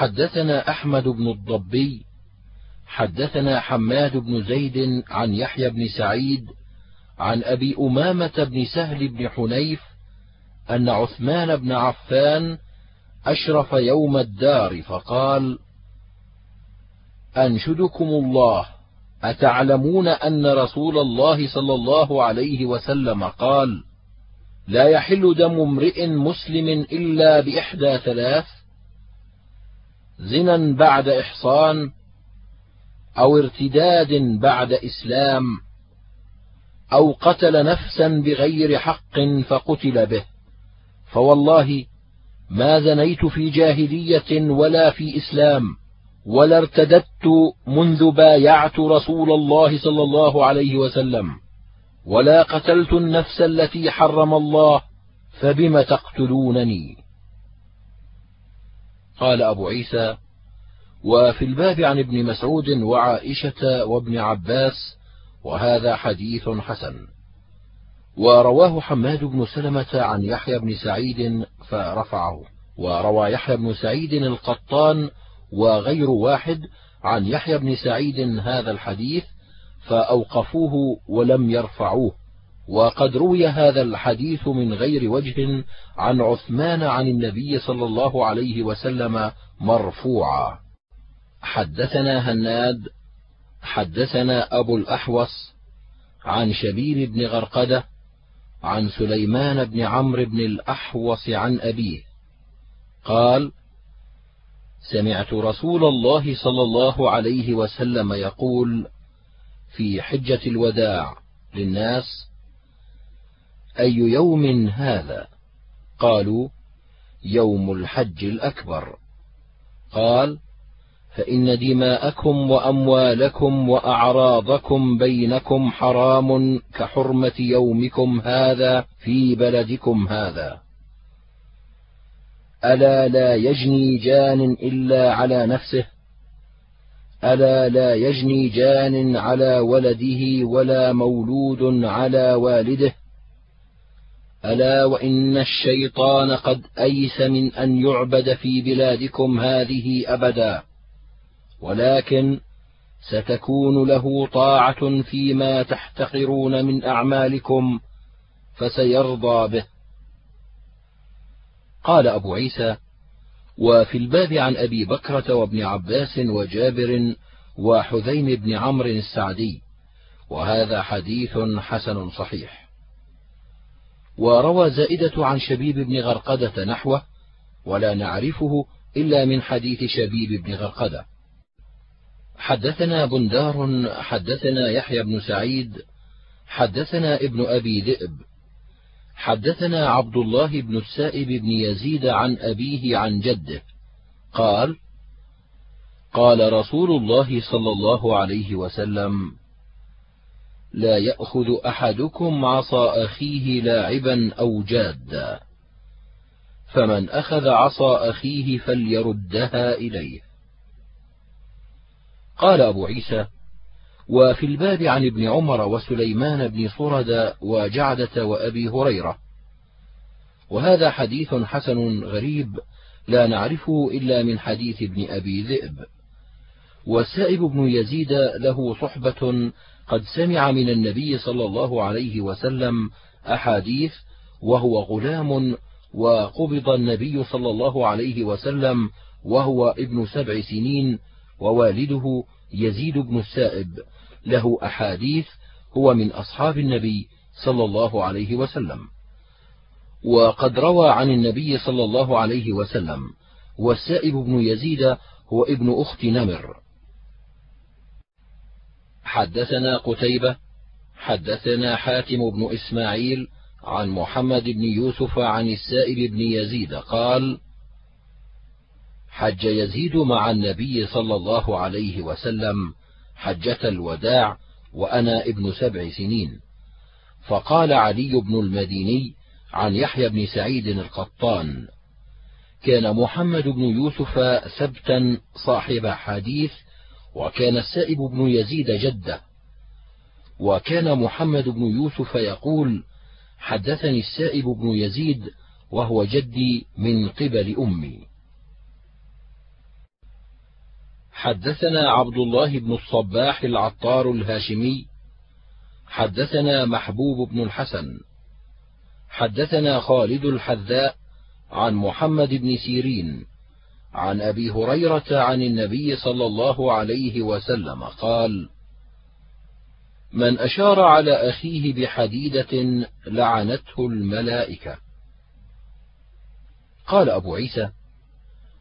حدثنا أحمد بن الضبي حدثنا حماد بن زيد عن يحيى بن سعيد عن أبي أمامة بن سهل بن حنيف أن عثمان بن عفان أشرف يوم الدار فقال أنشدكم الله أتعلمون أن رسول الله صلى الله عليه وسلم قال لا يحل دم امرئ مسلم إلا بإحدى ثلاث زنا بعد إحصان أو ارتداد بعد إسلام أو قتل نفسا بغير حق فقتل به. فوالله ما زنيت في جاهلية ولا في إسلام ولا ارتددت منذ بايعت رسول الله صلى الله عليه وسلم ولا قتلت النفس التي حرم الله فبم تقتلونني؟ قال أبو عيسى وفي الباب عن ابن مسعود وعائشة وابن عباس وهذا حديث حسن. ورواه حماد بن سلمة عن يحيى بن سعيد فرفعه. وروى يحيى بن سعيد القطان وغير واحد عن يحيى بن سعيد هذا الحديث فأوقفوه ولم يرفعوه. وقد روي هذا الحديث من غير وجه عن عثمان عن النبي صلى الله عليه وسلم مرفوعا. حدثنا هناد حدثنا أبو الأحوص عن شبيب بن غرقدة عن سليمان بن عمرو بن الأحوص عن أبيه. قال سمعت رسول الله صلى الله عليه وسلم يقول في حجة الوداع للناس أي يوم هذا؟ قالوا يوم الحج الأكبر. قال فإن دماءكم وأموالكم وأعراضكم بينكم حرام كحرمة يومكم هذا في بلدكم هذا. ألا لا يجني جان إلا على نفسه. ألا لا يجني جان على ولده ولا مولود على والده. ألا وإن الشيطان قد أيس من أن يعبد في بلادكم هذه أبدا ولكن ستكون له طاعة فيما تحتقرون من أعمالكم فسيرضى به. قال أبو عيسى وفي الباب عن أبي بكرة وابن عباس وجابر وحذين بن عمرو السعدي وهذا حديث حسن صحيح. وروى زائدة عن شبيب بن غرقدة نحوه ولا نعرفه إلا من حديث شبيب بن غرقدة. حدثنا بندار حدثنا يحيى بن سعيد حدثنا ابن أبي ذئب حدثنا عبد الله بن السائب بن يزيد عن أبيه عن جده قال قال رسول الله صلى الله عليه وسلم لا يأخذ أحدكم عصا أخيه لاعبا أو جادا. فمن أخذ عصا أخيه فليردها إليه. قال أبو عيسى وفي الباب عن ابن عمر وسليمان بن صرد وجعدة وأبي هريرة. وهذا حديث حسن غريب لا نعرفه إلا من حديث ابن أبي ذئب. والسائب بن يزيد له صحبة قد سمع من النبي صلى الله عليه وسلم أحاديث وهو غلام وقبض النبي صلى الله عليه وسلم وهو ابن سبع سنين ووالده يزيد بن السائب. له أحاديث هو من أصحاب النبي صلى الله عليه وسلم. وقد روى عن النبي صلى الله عليه وسلم والسائب بن يزيد هو ابن أخت نمر. حدثنا قتيبة حدثنا حاتم بن إسماعيل عن محمد بن يوسف عن السائب بن يزيد قال حج يزيد مع النبي صلى الله عليه وسلم حجة الوداع وأنا ابن سبع سنين. فقال علي بن المديني عن يحيى بن سعيد القطان كان محمد بن يوسف سبتا صاحب حديث وكان السائب بن يزيد جده. وكان محمد بن يوسف يقول حدثني السائب بن يزيد وهو جدي من قبل أمي. حدثنا عبد الله بن الصباح العطار الهاشمي. حدثنا محبوب بن الحسن. حدثنا خالد الحذاء عن محمد بن سيرين. عن أبي هريرة عن النبي صلى الله عليه وسلم قال من أشار على أخيه بحديدة لعنته الملائكة. قال أبو عيسى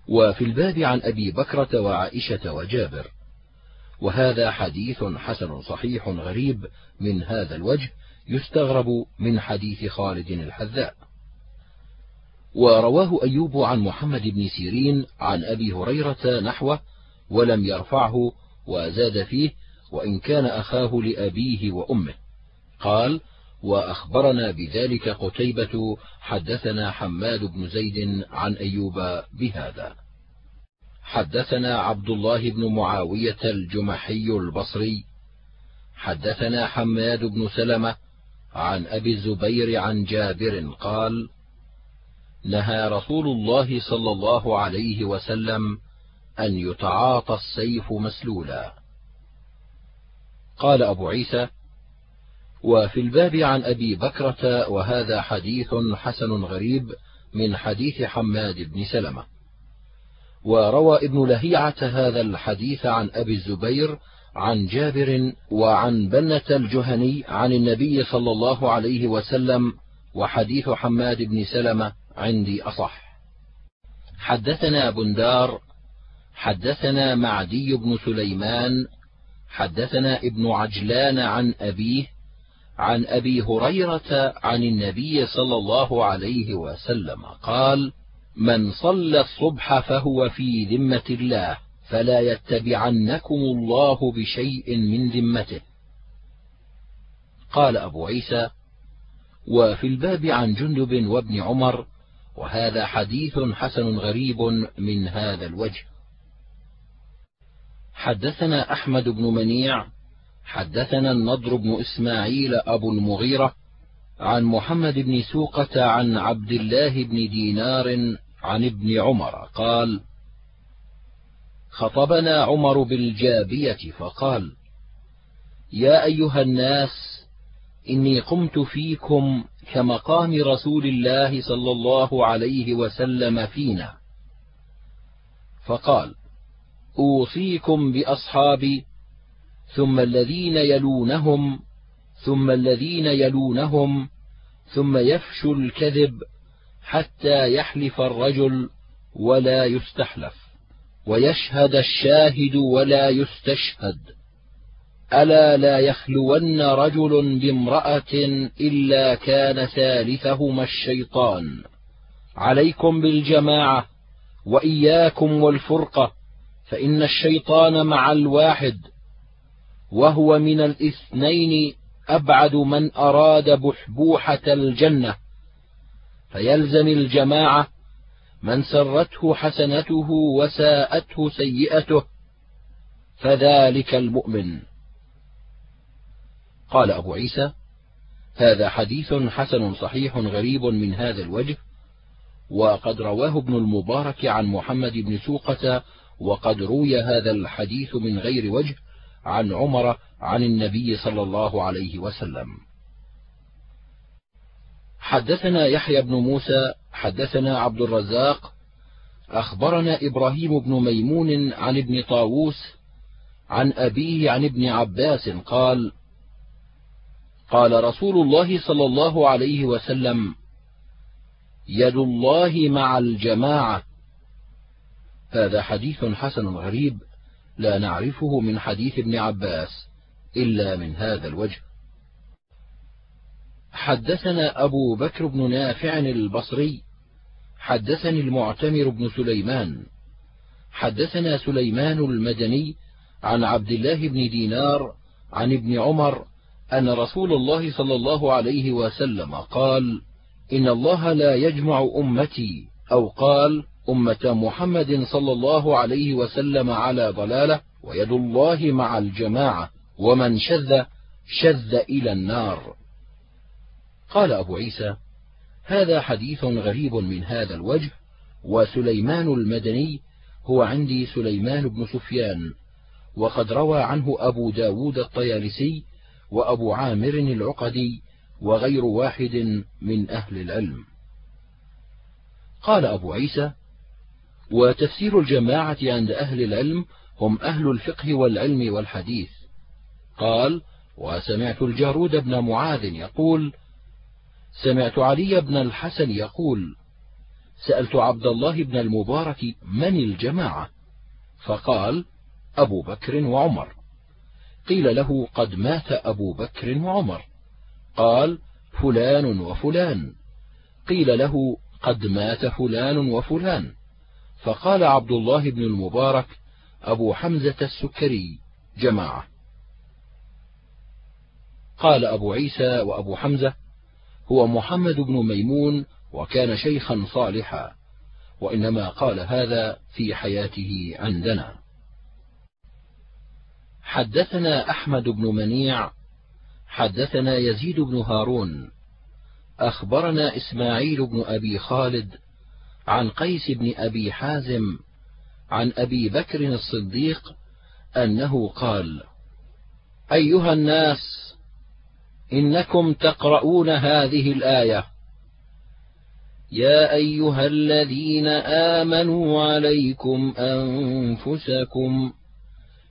وفي الباب عن أبي بكرة وعائشة وجابر وهذا حديث حسن صحيح غريب من هذا الوجه يستغرب من حديث خالد الحذاء. ورواه أيوب عن محمد بن سيرين عن أبي هريرة نحوه ولم يرفعه وزاد فيه وإن كان أخاه لأبيه وأمه. قال وأخبرنا بذلك قتيبة حدثنا حماد بن زيد عن أيوب بهذا. حدثنا عبد الله بن معاوية الجمحي البصري. حدثنا حماد بن سلمة عن أبي الزبير عن جابر قال نهى رسول الله صلى الله عليه وسلم أن يتعاطى السيف مسلولا. قال أبو عيسى وفي الباب عن أبي بكرة وهذا حديث حسن غريب من حديث حماد بن سلمة. وروى ابن لهيعة هذا الحديث عن أبي الزبير عن جابر وعن بنة الجهني عن النبي صلى الله عليه وسلم وحديث حماد بن سلمة عندي أصح. حدثنا بندار حدثنا معدي بن سليمان حدثنا ابن عجلان عن أبيه عن أبي هريرة عن النبي صلى الله عليه وسلم قال من صلى الصبح فهو في ذمة الله فلا يتبعنكم الله بشيء من ذمته. قال أبو عيسى وفي الباب عن جندب وابن عمر وهذا حديث حسن غريب من هذا الوجه. حدثنا أحمد بن منيع حدثنا النضر بن إسماعيل أبو المغيرة عن محمد بن سوقة عن عبد الله بن دينار عن ابن عمر قال خطبنا عمر بالجابية فقال يا أيها الناس إني قمت فيكم كمقام رسول الله صلى الله عليه وسلم فينا. فقال أوصيكم بأصحابي ثم الذين يلونهم ثم الذين يلونهم ثم يفشو الكذب حتى يحلف الرجل ولا يستحلف ويشهد الشاهد ولا يستشهد. ألا لا يخلون رجل بامرأة إلا كان ثالثهما الشيطان. عليكم بالجماعة وإياكم والفرقة فإن الشيطان مع الواحد وهو من الاثنين أبعد من أراد بحبوحة الجنة. فيلزم الجماعة من سرته حسنته وساءته سيئته فذلك المؤمن. قال أبو عيسى هذا حديث حسن صحيح غريب من هذا الوجه وقد رواه ابن المبارك عن محمد بن سوقة وقد روي هذا الحديث من غير وجه عن عمر عن النبي صلى الله عليه وسلم. حدثنا يحيى بن موسى حدثنا عبد الرزاق أخبرنا إبراهيم بن ميمون عن ابن طاووس عن أبيه عن ابن عباس قال قال رسول الله صلى الله عليه وسلم يد الله مع الجماعة. هذا حديث حسن غريب لا نعرفه من حديث ابن عباس إلا من هذا الوجه. حدثنا أبو بكر بن نافع البصري حدثني المعتمر بن سليمان. حدثنا سليمان المدني عن عبد الله بن دينار عن ابن عمر أن رسول الله صلى الله عليه وسلم قال: إن الله لا يجمع أمتي، أو قال: أمة محمد صلى الله عليه وسلم على ضلالة، ويد الله مع الجماعة، ومن شذ شذ إلى النار. قال أبو عيسى: هذا حديث غريب من هذا الوجه، وسليمان المدني هو عندي سليمان بن سفيان وقد روى عنه أبو داود الطيالسي وأبو عامر العقدي وغير واحد من أهل العلم. قال أبو عيسى وتفسير الجماعة عند أهل العلم هم أهل الفقه والعلم والحديث. قال وسمعت الجارود بن معاذ يقول سمعت علي بن الحسن يقول سألت عبد الله بن المبارك من الجماعة؟ فقال أبو بكر وعمر. قيل له قد مات أبو بكر وعمر. قال فلان وفلان. قيل له قد مات فلان وفلان. فقال عبد الله بن المبارك أبو حمزة السكري جماعة. قال أبو عيسى وأبو حمزة هو محمد بن ميمون وكان شيخا صالحا وإنما قال هذا في حياته عندنا. حدثنا أحمد بن منيع حدثنا يزيد بن هارون. أخبرنا إسماعيل بن أبي خالد عن قيس بن أبي حازم عن أبي بكر الصديق أنه قال أيها الناس إنكم تقرؤون هذه الآية. يا أيها الذين آمنوا عليكم أنفسكم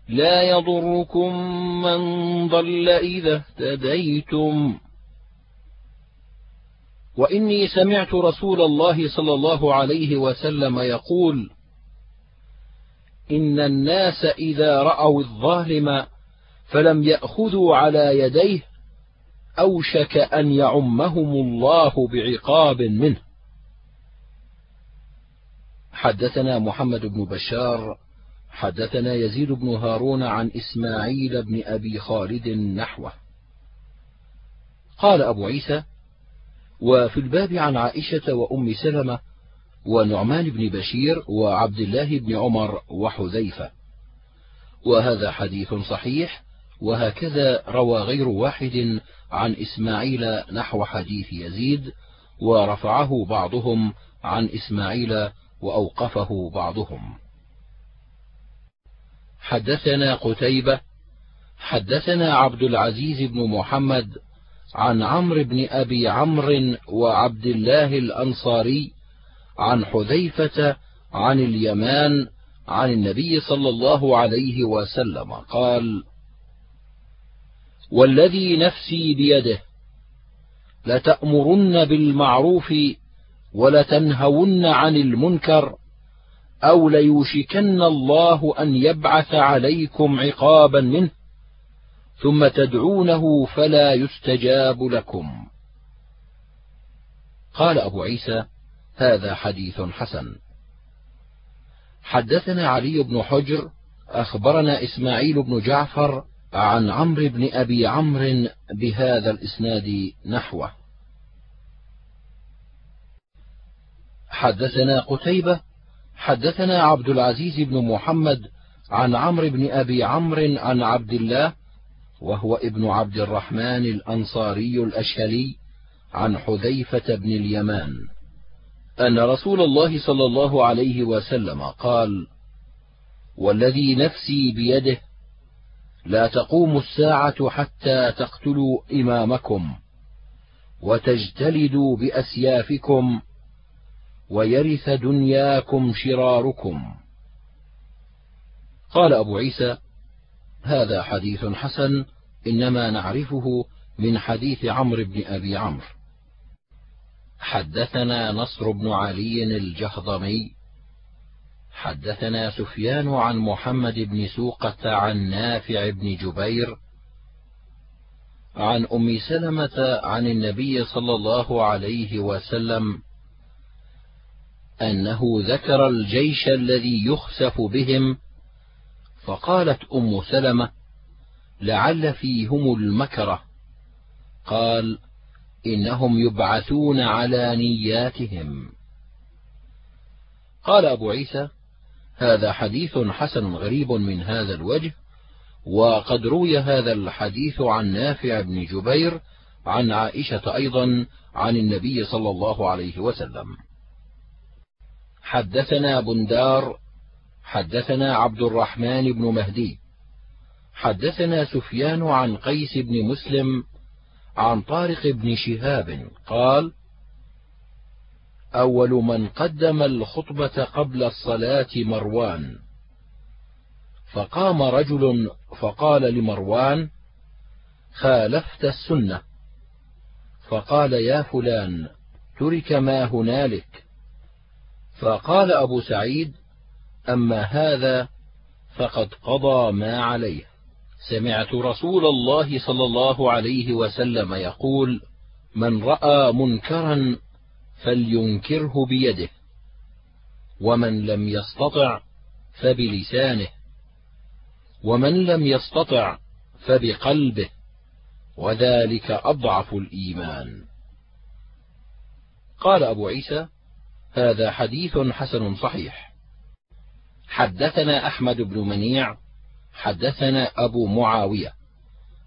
لا يضركم من ضل إذا اهتديتم. وإني سمعت رسول الله صلى الله عليه وسلم يقول إن الناس إذا رأوا الظالم فلم يأخذوا على يديه أوشك أن يعمهم الله بعقاب منه. حدثنا محمد بن بشار حدثنا يزيد بن هارون عن إسماعيل بن أبي خالد نحوه. قال أبو عيسى وفي الباب عن عائشة وأم سلمة ونعمان بن بشير وعبد الله بن عمر وحذيفة. وهذا حديث صحيح وهكذا روى غير واحد عن إسماعيل نحو حديث يزيد ورفعه بعضهم عن إسماعيل وأوقفه بعضهم. حدثنا قتيبة حدثنا عبد العزيز بن محمد عن عمرو بن أبي عمرو وعبد الله الأنصاري عن حذيفة عن اليمان عن النبي صلى الله عليه وسلم قال والذي نفسي بيده لتأمرن بالمعروف ولتنهون عن المنكر أو ليوشكن الله أن يبعث عليكم عقابا منه ثم تدعونه فلا يستجاب لكم. قال أبو عيسى هذا حديث حسن. حدثنا علي بن حجر أخبرنا إسماعيل بن جعفر عن عمرو بن أبي عمرو بهذا الإسناد نحوه. حدثنا قتيبة حدثنا عبد العزيز بن محمد عن عمرو بن أبي عمرو عن عبد الله وهو ابن عبد الرحمن الأنصاري الأشهلي عن حذيفة بن اليمان. أن رسول الله صلى الله عليه وسلم قال: والذي نفسي بيده لا تقوم الساعة حتى تقتلوا إمامكم وتجتلدوا بأسيافكم ويرث دنياكم شراركم. قال أبو عيسى هذا حديث حسن إنما نعرفه من حديث عمرو بن أبي عمرو. حدثنا نصر بن علي الجهضمي. حدثنا سفيان عن محمد بن سوقة عن نافع بن جبير. عن أم سلمة عن النبي صلى الله عليه وسلم أنه ذكر الجيش الذي يخسف بهم فقالت أم سلمة لعل فيهم المكره. قال إنهم يبعثون على نياتهم. قال أبو عيسى هذا حديث حسن غريب من هذا الوجه وقد روي هذا الحديث عن نافع بن جبير عن عائشة أيضا عن النبي صلى الله عليه وسلم. حدثنا بندار حدثنا عبد الرحمن بن مهدي. حدثنا سفيان عن قيس بن مسلم عن طارق بن شهاب قال أول من قدم الخطبة قبل الصلاة مروان. فقام رجل فقال لمروان خالفت السنة. فقال يا فلان ترك ما هنالك. فقال أبو سعيد أما هذا فقد قضى ما عليه. سمعت رسول الله صلى الله عليه وسلم يقول من رأى منكرا فلينكره بيده ومن لم يستطع فبلسانه ومن لم يستطع فبقلبه وذلك أضعف الإيمان. قال أبو عيسى هذا حديث حسن صحيح. حدثنا أحمد بن منيع حدثنا أبو معاوية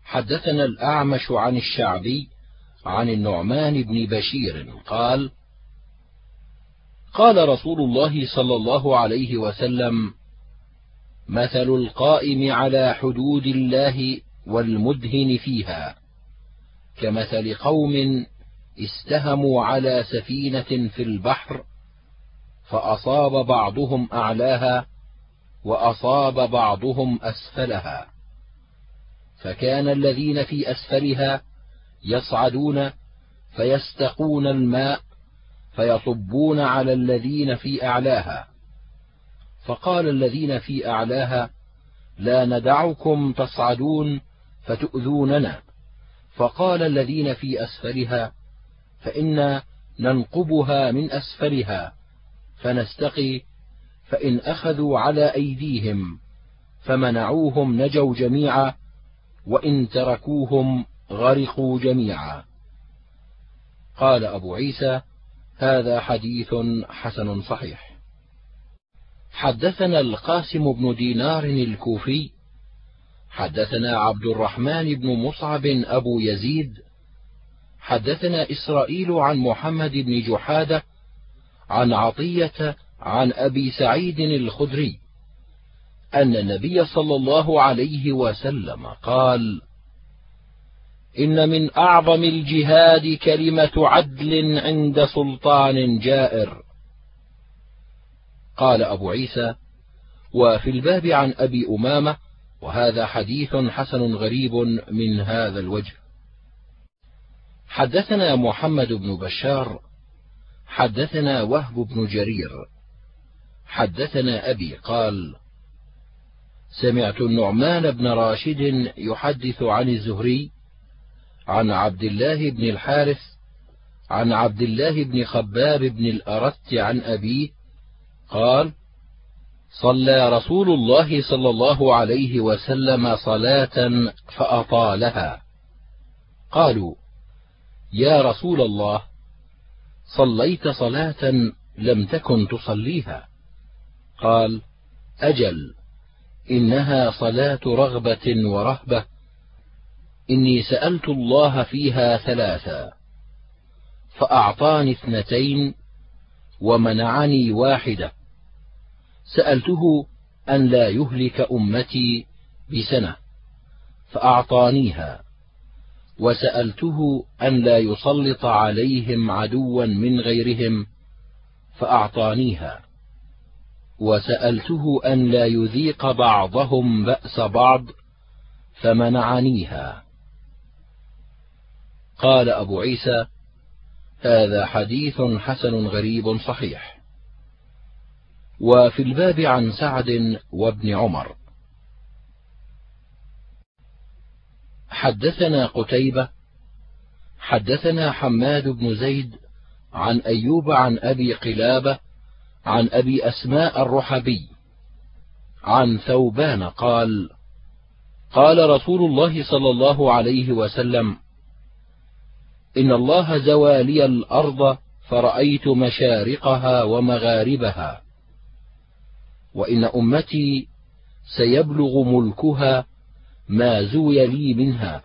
حدثنا الأعمش عن الشعبي عن النعمان بن بشير قال قال رسول الله صلى الله عليه وسلم مثل القائم على حدود الله والمدهن فيها كمثل قوم استهموا على سفينة في البحر فأصاب بعضهم أعلاها وأصاب بعضهم أسفلها. فكان الذين في أسفلها يصعدون فيستقون الماء فيصبون على الذين في أعلاها. فقال الذين في أعلاها لا ندعكم تصعدون فتؤذوننا. فقال الذين في أسفلها فإنا ننقبها من أسفلها. فنستقي فإن أخذوا على أيديهم فمنعوهم نجوا جميعا وإن تركوهم غرقوا جميعا. قال أبو عيسى هذا حديث حسن صحيح. حدثنا القاسم بن دينار الكوفي حدثنا عبد الرحمن بن مصعب أبو يزيد حدثنا إسرائيل عن محمد بن جحادة عن عطية عن أبي سعيد الخدري أن النبي صلى الله عليه وسلم قال إن من أعظم الجهاد كلمة عدل عند سلطان جائر. قال أبو عيسى وفي الباب عن أبي أمامة وهذا حديث حسن غريب من هذا الوجه. حدثنا محمد بن بشار حدثنا وهب بن جرير. حدثنا أبي قال سمعت النعمان بن راشد يحدث عن الزهري عن عبد الله بن الحارث عن عبد الله بن خباب بن الأرت عن أبيه قال صلى رسول الله صلى الله عليه وسلم صلاة فأطالها. قالوا يا رسول الله صليت صلاة لم تكن تصليها. قال أجل إنها صلاة رغبة ورهبة. إني سألت الله فيها ثلاثا فأعطاني اثنتين ومنعني واحدة. سألته أن لا يهلك أمتي بسنة فأعطانيها. وسألته أن لا يسلط عليهم عدوا من غيرهم فأعطانيها. وسألته أن لا يذيق بعضهم بأس بعض فمنعنيها. قال أبو عيسى هذا حديث حسن غريب صحيح. وفي الباب عن سعد وابن عمر. حدثنا قتيبة حدثنا حماد بن زيد عن أيوب عن أبي قلابة عن أبي أسماء الرحبي عن ثوبان قال قال رسول الله صلى الله عليه وسلم إن الله زوى لي الأرض فرأيت مشارقها ومغاربها وإن أمتي سيبلغ ملكها ما زوي لي منها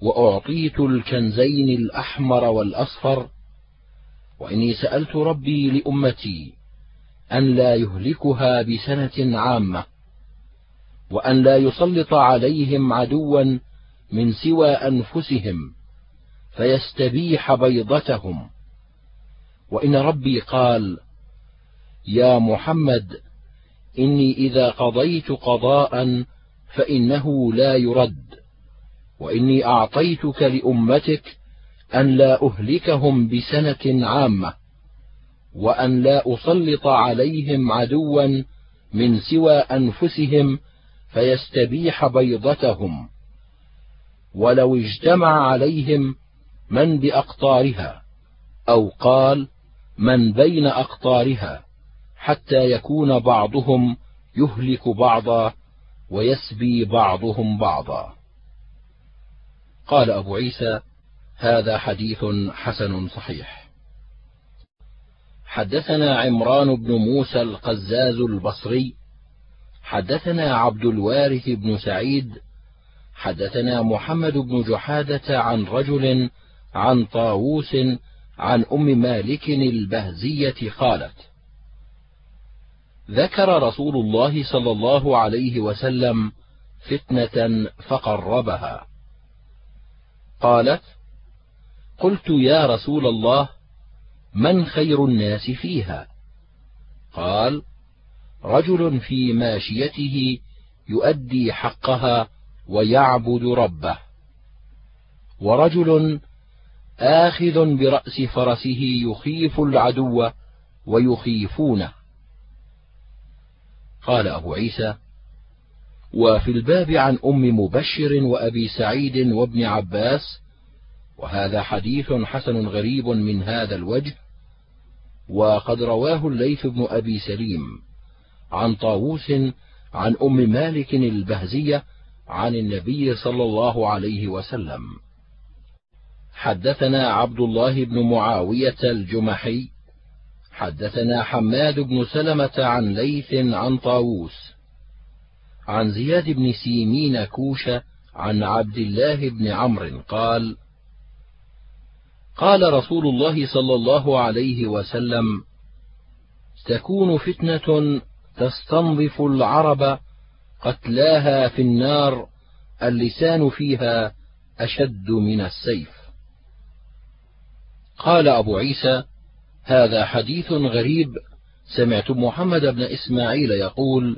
وأعطيت الكنزين الأحمر والأصفر وإني سألت ربي لأمتي أن لا يهلكها بسنة عامة وأن لا يسلط عليهم عدوا من سوى أنفسهم فيستبيح بيضتهم. وإن ربي قال يا محمد إني إذا قضيت قضاء فإنه لا يرد. وإني أعطيتك لأمتك أن لا أهلكهم بسنة عامة وأن لا أسلط عليهم عدوا من سوى أنفسهم فيستبيح بيضتهم. ولو اجتمع عليهم من بأقطارها أو قال من بين أقطارها حتى يكون بعضهم يهلك بعضا ويسبي بعضهم بعضا. قال أبو عيسى هذا حديث حسن صحيح. حدثنا عمران بن موسى القزاز البصري حدثنا عبد الوارث بن سعيد حدثنا محمد بن جحادة عن رجل عن طاووس عن أم مالك البهزية قالت: ذكر رسول الله صلى الله عليه وسلم فتنة فقربها. قالت: قلت يا رسول الله من خير الناس فيها؟ قال: رجل في ماشيته يؤدي حقها ويعبد ربه ورجل آخذ برأس فرسه يخيف العدو ويخيفونه قال أبو عيسى وفي الباب عن أم مبشر وأبي سعيد وابن عباس وهذا حديث حسن غريب من هذا الوجه وقد رواه الليث بن أبي سليم عن طاووس عن أم مالك البهزية عن النبي صلى الله عليه وسلم. حدثنا عبد الله بن معاوية الجمحي حدثنا حماد بن سلمة عن ليث عن طاووس عن زياد بن سيمين كوشة عن عبد الله بن عمرو قال قال رسول الله صلى الله عليه وسلم تكون فتنة تستنظف العرب قتلاها في النار اللسان فيها أشد من السيف. قال أبو عيسى هذا حديث غريب. سمعت محمد بن إسماعيل يقول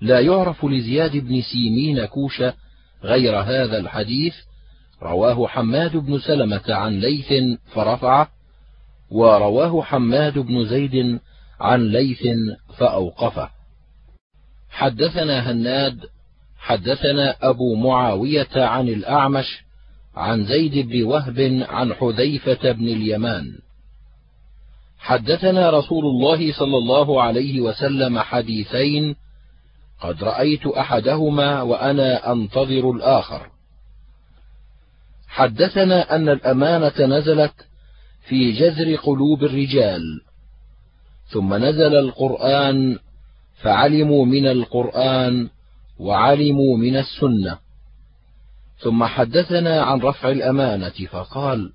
لا يعرف لزياد بن سيمين كوشة غير هذا الحديث. رواه حماد بن سلمة عن ليث فرفعه ورواه حماد بن زيد عن ليث فأوقفه. حدثنا هناد حدثنا أبو معاوية عن الأعمش عن زيد بن وهب عن حذيفة بن اليمان. حدثنا رسول الله صلى الله عليه وسلم حديثين قد رأيت أحدهما وأنا أنتظر الآخر. حدثنا أن الأمانة نزلت في جذر قلوب الرجال ثم نزل القرآن فعلموا من القرآن وعلموا من السنة. ثم حدثنا عن رفع الأمانة فقال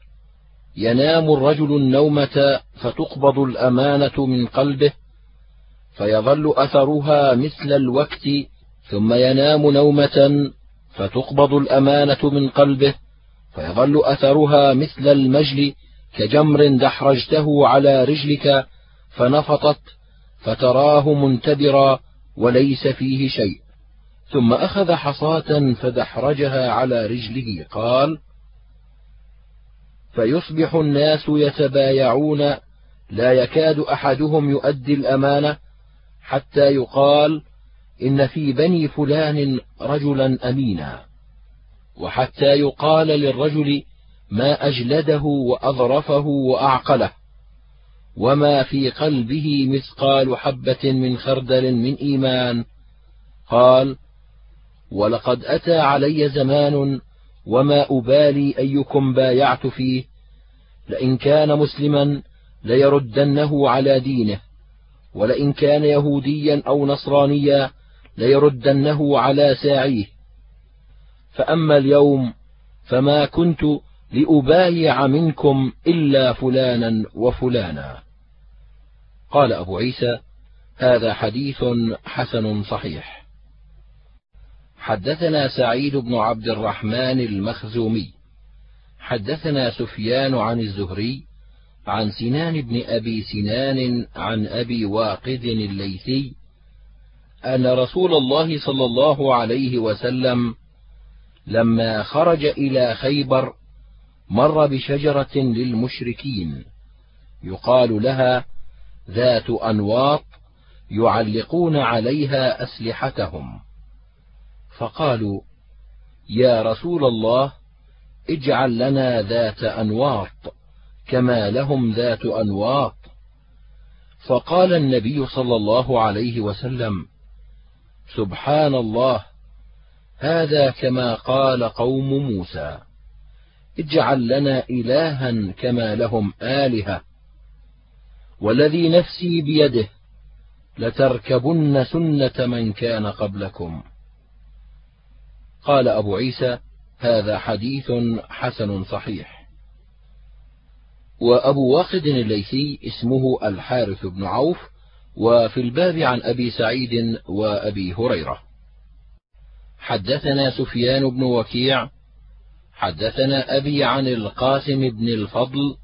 ينام الرجل النومة فتقبض الأمانة من قلبه فيظل أثرها مثل الوقت ثم ينام نومة فتقبض الأمانة من قلبه فيظل أثرها مثل المجل كجمر دحرجته على رجلك فنفطت فتراه منتبرا وليس فيه شيء. ثم أخذ حصاة فدحرجها على رجله قال فيصبح الناس يتبايعون لا يكاد أحدهم يؤدي الأمانة حتى يقال إن في بني فلان رجلا أمينا. وحتى يقال للرجل ما أجلده وأظرفه وأعقله وما في قلبه مثقال حبة من خردل من إيمان. قال ولقد أتى علي زمان وما أبالي أيكم بايعت فيه لئن كان مسلما ليردنه على دينه ولئن كان يهوديا أو نصرانيا ليردنه على ساعيه. فأما اليوم فما كنت لأبايع منكم إلا فلانا وفلانا. قال أبو عيسى هذا حديث حسن صحيح. حدثنا سعيد بن عبد الرحمن المخزومي. حدثنا سفيان عن الزهري عن سنان بن أبي سنان عن أبي واقد الليثي أن رسول الله صلى الله عليه وسلم لما خرج إلى خيبر مر بشجرة للمشركين. يقال لها ذات أنواط يعلقون عليها أسلحتهم. فقالوا يا رسول الله اجعل لنا ذات أنواط كما لهم ذات أنواط. فقال النبي صلى الله عليه وسلم سبحان الله هذا كما قال قوم موسى اجعل لنا الها كما لهم آلهة والذي نفسي بيده لتركبن سنة من كان قبلكم. قال أبو عيسى هذا حديث حسن صحيح. وأبو واخد الليثي اسمه الحارث بن عوف وفي الباب عن أبي سعيد وأبي هريرة. حدثنا سفيان بن وكيع حدثنا أبي عن القاسم بن الفضل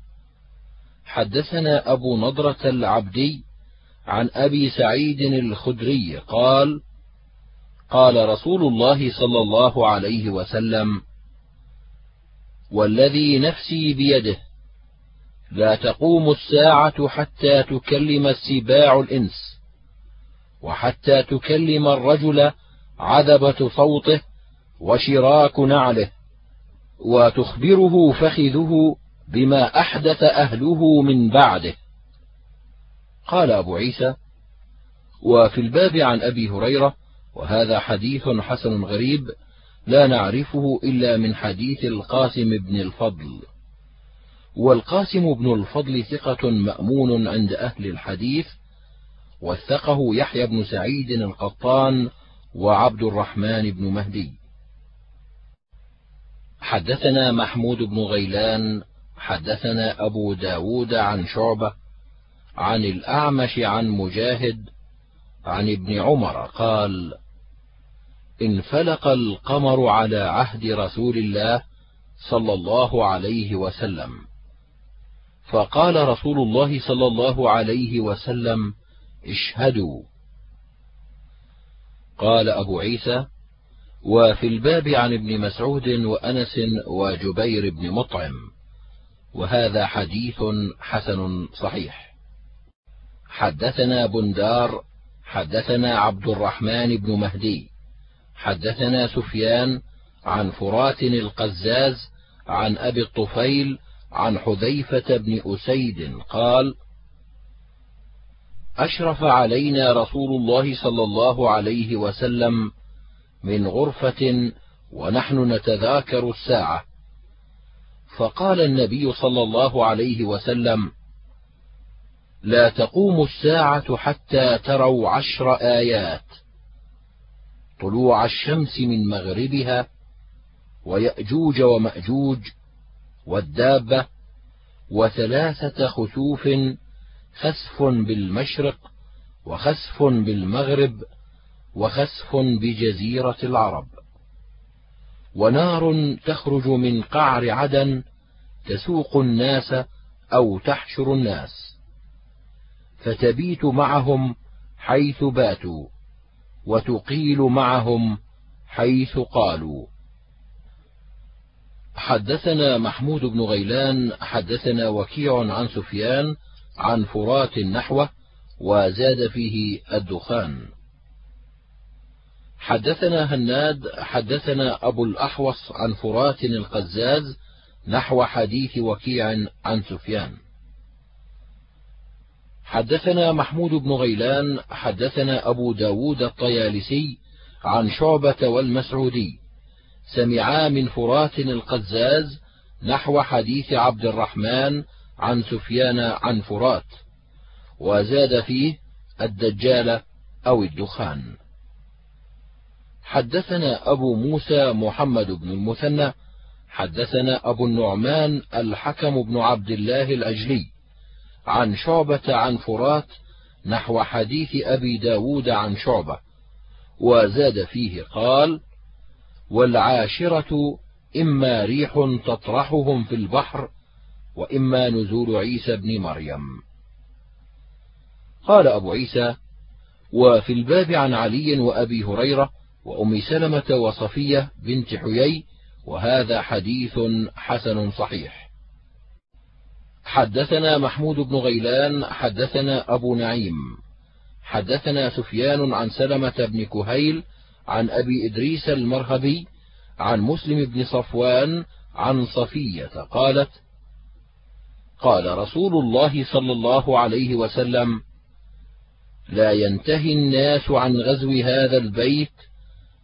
حدثنا أبو نضرة العبدي عن أبي سعيد الخدري قال قال رسول الله صلى الله عليه وسلم والذي نفسي بيده لا تقوم الساعة حتى تكلم السباع الإنس وحتى تكلم الرجل عذبة صوته وشراك نعله وتخبره فخذه بما أحدث أهله من بعده. قال أبو عيسى وفي الباب عن أبي هريرة وهذا حديث حسن غريب لا نعرفه إلا من حديث القاسم بن الفضل. والقاسم بن الفضل ثقة مأمون عند أهل الحديث وثقه يحيى بن سعيد القطان وعبد الرحمن بن مهدي. حدثنا محمود بن غيلان حدثنا أبو داود عن شعبة عن الأعمش عن مجاهد عن ابن عمر قال انفلق القمر على عهد رسول الله صلى الله عليه وسلم. فقال رسول الله صلى الله عليه وسلم اشهدوا. قال أبو عيسى وفي الباب عن ابن مسعود وأنس وجبير بن مطعم وهذا حديث حسن صحيح. حدثنا بندار حدثنا عبد الرحمن بن مهدي حدثنا سفيان عن فرات القزاز عن أبي الطفيل عن حذيفة بن أسيد قال أشرف علينا رسول الله صلى الله عليه وسلم من غرفة ونحن نتذاكر الساعة. فقال النبي صلى الله عليه وسلم لا تقوم الساعة حتى تروا عشر آيات. طلوع الشمس من مغربها ويأجوج ومأجوج والدابة وثلاثة خسوف خسف بالمشرق وخسف بالمغرب وخسف بجزيرة العرب. ونار تخرج من قعر عدن تسوق الناس أو تحشر الناس. فتبيت معهم حيث باتوا. وتقيل معهم حيث قالوا. حدثنا محمود بن غيلان حدثنا وكيع عن سفيان عن فرات نحوه وزاد فيه الدخان. حدثنا هناد حدثنا أبو الأحوص عن فرات القزاز نحو حديث وكيع عن سفيان. حدثنا محمود بن غيلان حدثنا أبو داود الطيالسي عن شعبة والمسعودي. سمعا من فرات القزاز نحو حديث عبد الرحمن عن سفيان عن فرات وزاد فيه الدجال أو الدخان. حدثنا أبو موسى محمد بن المثنى حدثنا أبو النعمان الحكم بن عبد الله العجلي عن شعبة عن فرات نحو حديث أبي داود عن شعبة وزاد فيه قال والعاشرة إما ريح تطرحهم في البحر وإما نزول عيسى بن مريم. قال أبو عيسى وفي الباب عن علي وأبي هريرة وأم سلمة وصفية بنت حيي وهذا حديث حسن صحيح. حدثنا محمود بن غيلان حدثنا أبو نعيم. حدثنا سفيان عن سلمة بن كهيل عن أبي إدريس المرهبي عن مسلم بن صفوان عن صفية قالت قال رسول الله صلى الله عليه وسلم لا ينتهي الناس عن غزو هذا البيت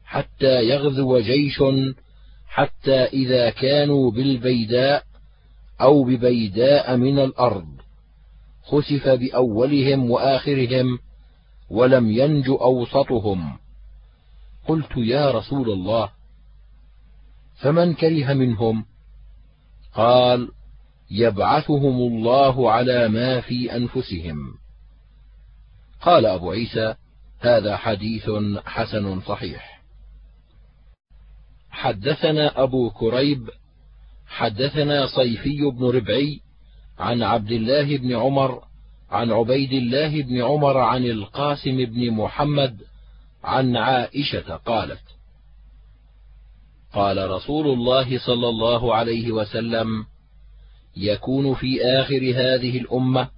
حتى يغزو جيش حتى إذا كانوا بالبيداء أو ببيداء من الأرض. خسف بأولهم وآخرهم ولم ينج أوسطهم. قلت يا رسول الله فمن كره منهم؟ قال يبعثهم الله على ما في أنفسهم. قال أبو عيسى هذا حديث حسن صحيح. حدثنا أبو كريب حدثنا صيفي بن ربعي عن عبد الله بن عمر عن عبيد الله بن عمر عن القاسم بن محمد عن عائشة قالت قال رسول الله صلى الله عليه وسلم يكون في آخر هذه الأمة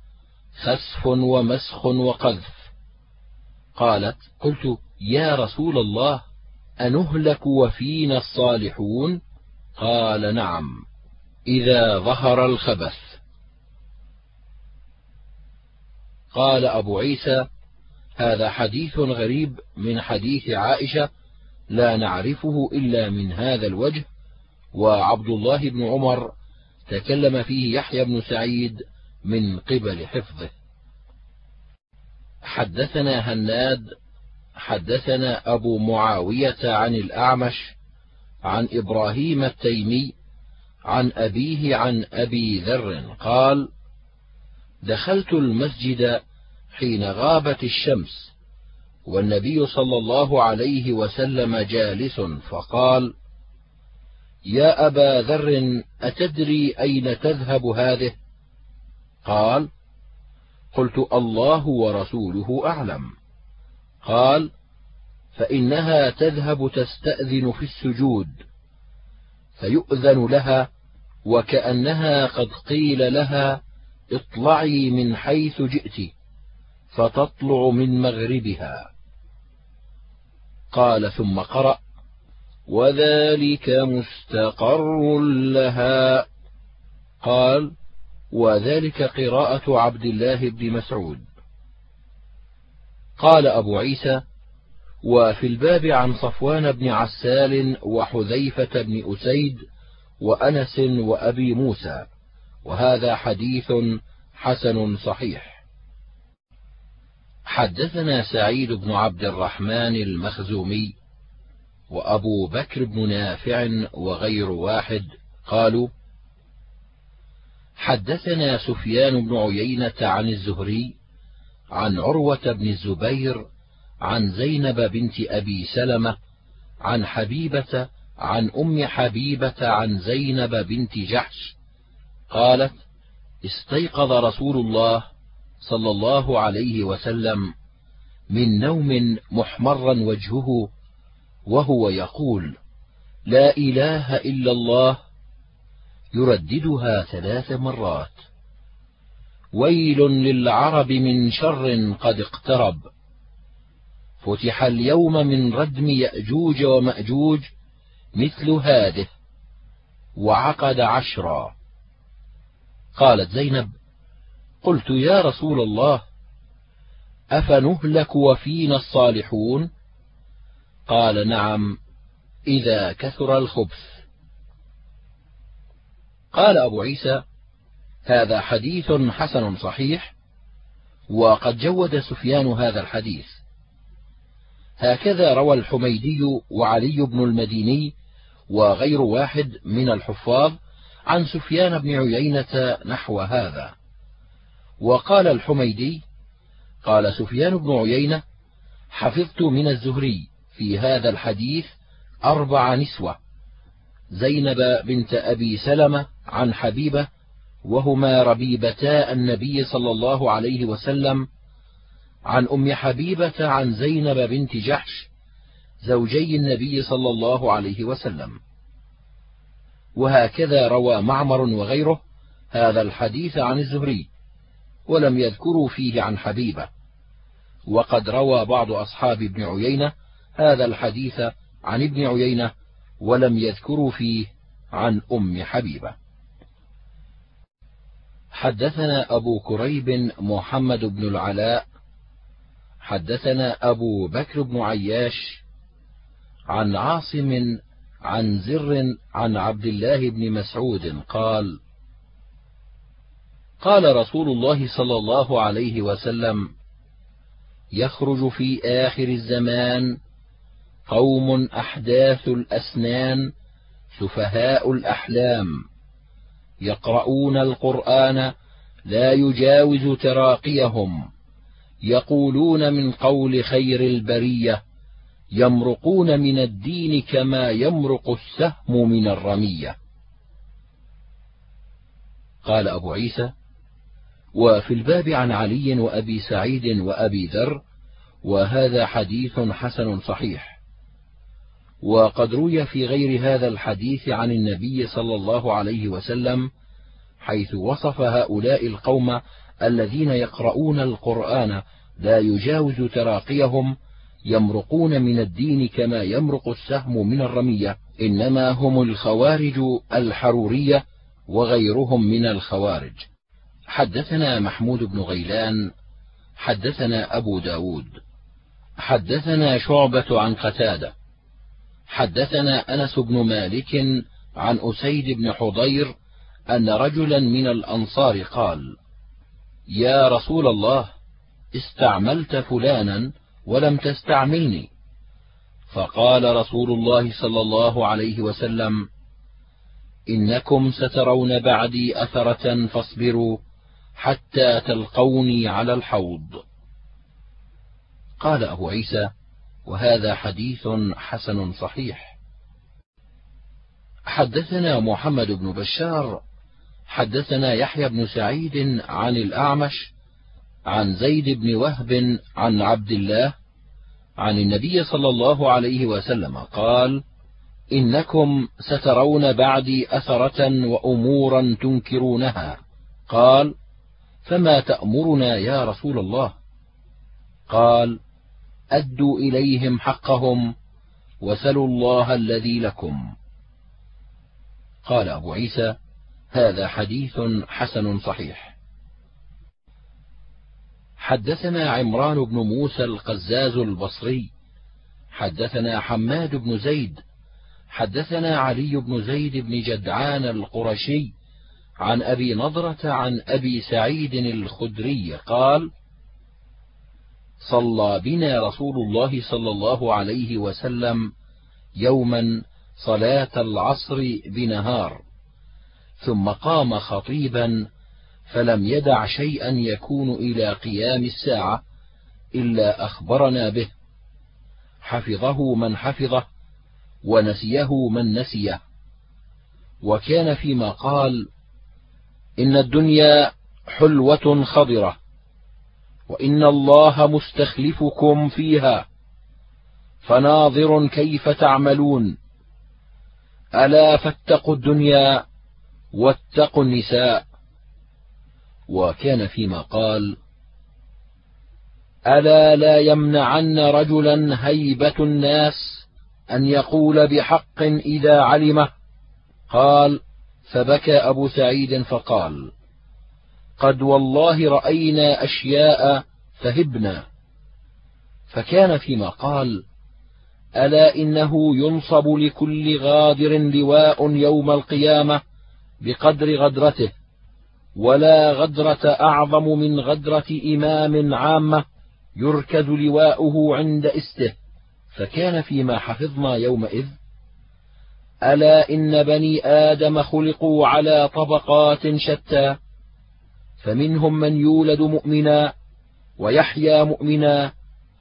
خسف ومسخ وقذف. قالت قلت يا رسول الله أنهلك وفينا الصالحون؟ قال نعم إذا ظهر الخبث. قال أبو عيسى هذا حديث غريب من حديث عائشة لا نعرفه إلا من هذا الوجه وعبد الله بن عمر تكلم فيه يحيى بن سعيد من قبل حفظه. حدثنا هناد حدثنا أبو معاوية عن الأعمش عن إبراهيم التيمي عن أبيه عن أبي ذر قال دخلت المسجد حين غابت الشمس والنبي صلى الله عليه وسلم جالس فقال يا أبا ذر أتدري أين تذهب هذه؟ قال قلت الله ورسوله أعلم. قال فإنها تذهب تستأذن في السجود فيؤذن لها وكأنها قد قيل لها اطلعي من حيث جئت فتطلع من مغربها. قال ثم قرأ وذلك مستقر لها. قال وذلك قراءة عبد الله بن مسعود. قال أبو عيسى وفي الباب عن صفوان بن عسال وحذيفة بن أسيد وأنس وأبي موسى وهذا حديث حسن صحيح. حدثنا سعيد بن عبد الرحمن المخزومي وأبو بكر بن نافع وغير واحد قالوا حدثنا سفيان بن عيينة عن الزهري عن عروة بن الزبير عن زينب بنت أبي سلمة عن حبيبة عن أم حبيبة عن زينب بنت جحش. قالت استيقظ رسول الله صلى الله عليه وسلم من نوم محمرا وجهه وهو يقول لا إله إلا الله يرددها ثلاث مرات. ويل للعرب من شر قد اقترب. فتح اليوم من ردم يأجوج ومأجوج مثل هذه وعقد عشرا. قالت زينب قلت يا رسول الله أفنهلك وفينا الصالحون؟ قال نعم إذا كثر الخبث. قال أبو عيسى هذا حديث حسن صحيح وقد جود سفيان هذا الحديث. هكذا روى الحميدي وعلي بن المديني وغير واحد من الحفاظ عن سفيان بن عيينة نحو هذا. وقال الحميدي قال سفيان بن عيينة حفظت من الزهري في هذا الحديث أربع نسوة زينب بنت أبي سلمة عن حبيبة وهما ربيبتا النبي صلى الله عليه وسلم عن أم حبيبة عن زينب بنت جحش زوجي النبي صلى الله عليه وسلم. وهكذا روى معمر وغيره هذا الحديث عن الزهري ولم يذكروا فيه عن حبيبة. وقد روى بعض أصحاب ابن عيينة هذا الحديث عن ابن عيينة ولم يذكروا فيه عن أم حبيبة. حدثنا أبو كريب محمد بن العلاء حدثنا أبو بكر بن عياش عن عاصم عن زر عن عبد الله بن مسعود قال قال رسول الله صلى الله عليه وسلم يخرج في آخر الزمان قوم أحداث الأسنان سفهاء الأحلام يقرؤون القرآن لا يجاوز تراقيهم. يقولون من قول خير البرية يمرقون من الدين كما يمرق السهم من الرمية. قال أبو عيسى وفي الباب عن علي وأبي سعيد وأبي ذر وهذا حديث حسن صحيح. وقد روي في غير هذا الحديث عن النبي صلى الله عليه وسلم حيث وصف هؤلاء القوم الذين يقرؤون القرآن لا يجاوز تراقيهم يمرقون من الدين كما يمرق السهم من الرمية. إنما هم الخوارج الحرورية وغيرهم من الخوارج. حدثنا محمود بن غيلان حدثنا أبو داود حدثنا شعبة عن قتادة حدثنا أنس بن مالك عن أسيد بن حضير أن رجلا من الأنصار قال يا رسول الله استعملت فلانا ولم تستعملني. فقال رسول الله صلى الله عليه وسلم إنكم سترون بعدي أثرة فاصبروا حتى تلقوني على الحوض. قال أبو عيسى وهذا حديث حسن صحيح. حدثنا محمد بن بشار حدثنا يحيى بن سعيد عن الأعمش عن زيد بن وهب عن عبد الله عن النبي صلى الله عليه وسلم قال إنكم سترون بعدي أثرة وأمورا تنكرونها. قال فما تأمرنا يا رسول الله؟ قال أدوا إليهم حقهم وسلوا الله الذي لكم. قال أبو عيسى هذا حديث حسن صحيح. حدثنا عمران بن موسى القزاز البصري حدثنا حماد بن زيد حدثنا علي بن زيد بن جدعان القرشي عن أبي نضرة عن أبي سعيد الخدري قال صلى بنا رسول الله صلى الله عليه وسلم يوما صلاة العصر بنهار. ثم قام خطيبا فلم يدع شيئا يكون إلى قيام الساعة إلا أخبرنا به. حفظه من حفظه ونسيه من نسيه. وكان فيما قال إن الدنيا حلوة خضرة وإن الله مستخلفكم فيها فناظر كيف تعملون. ألا فاتقوا الدنيا واتقوا النساء. وكان فيما قال ألا لا يمنعن رجلا هيبة الناس أن يقول بحق إذا علمه. قال فبكى أبو سعيد فقال قد والله رأينا أشياء فهبنا. فكان فيما قال ألا إنه ينصب لكل غادر لواء يوم القيامة بقدر غدرته ولا غدرة أعظم من غدرة إمام عامة يركز لواؤه عند إسته. فكان فيما حفظنا يومئذ ألا إن بني آدم خلقوا على طبقات شتى فمنهم من يولد مؤمنا ويحيا مؤمنا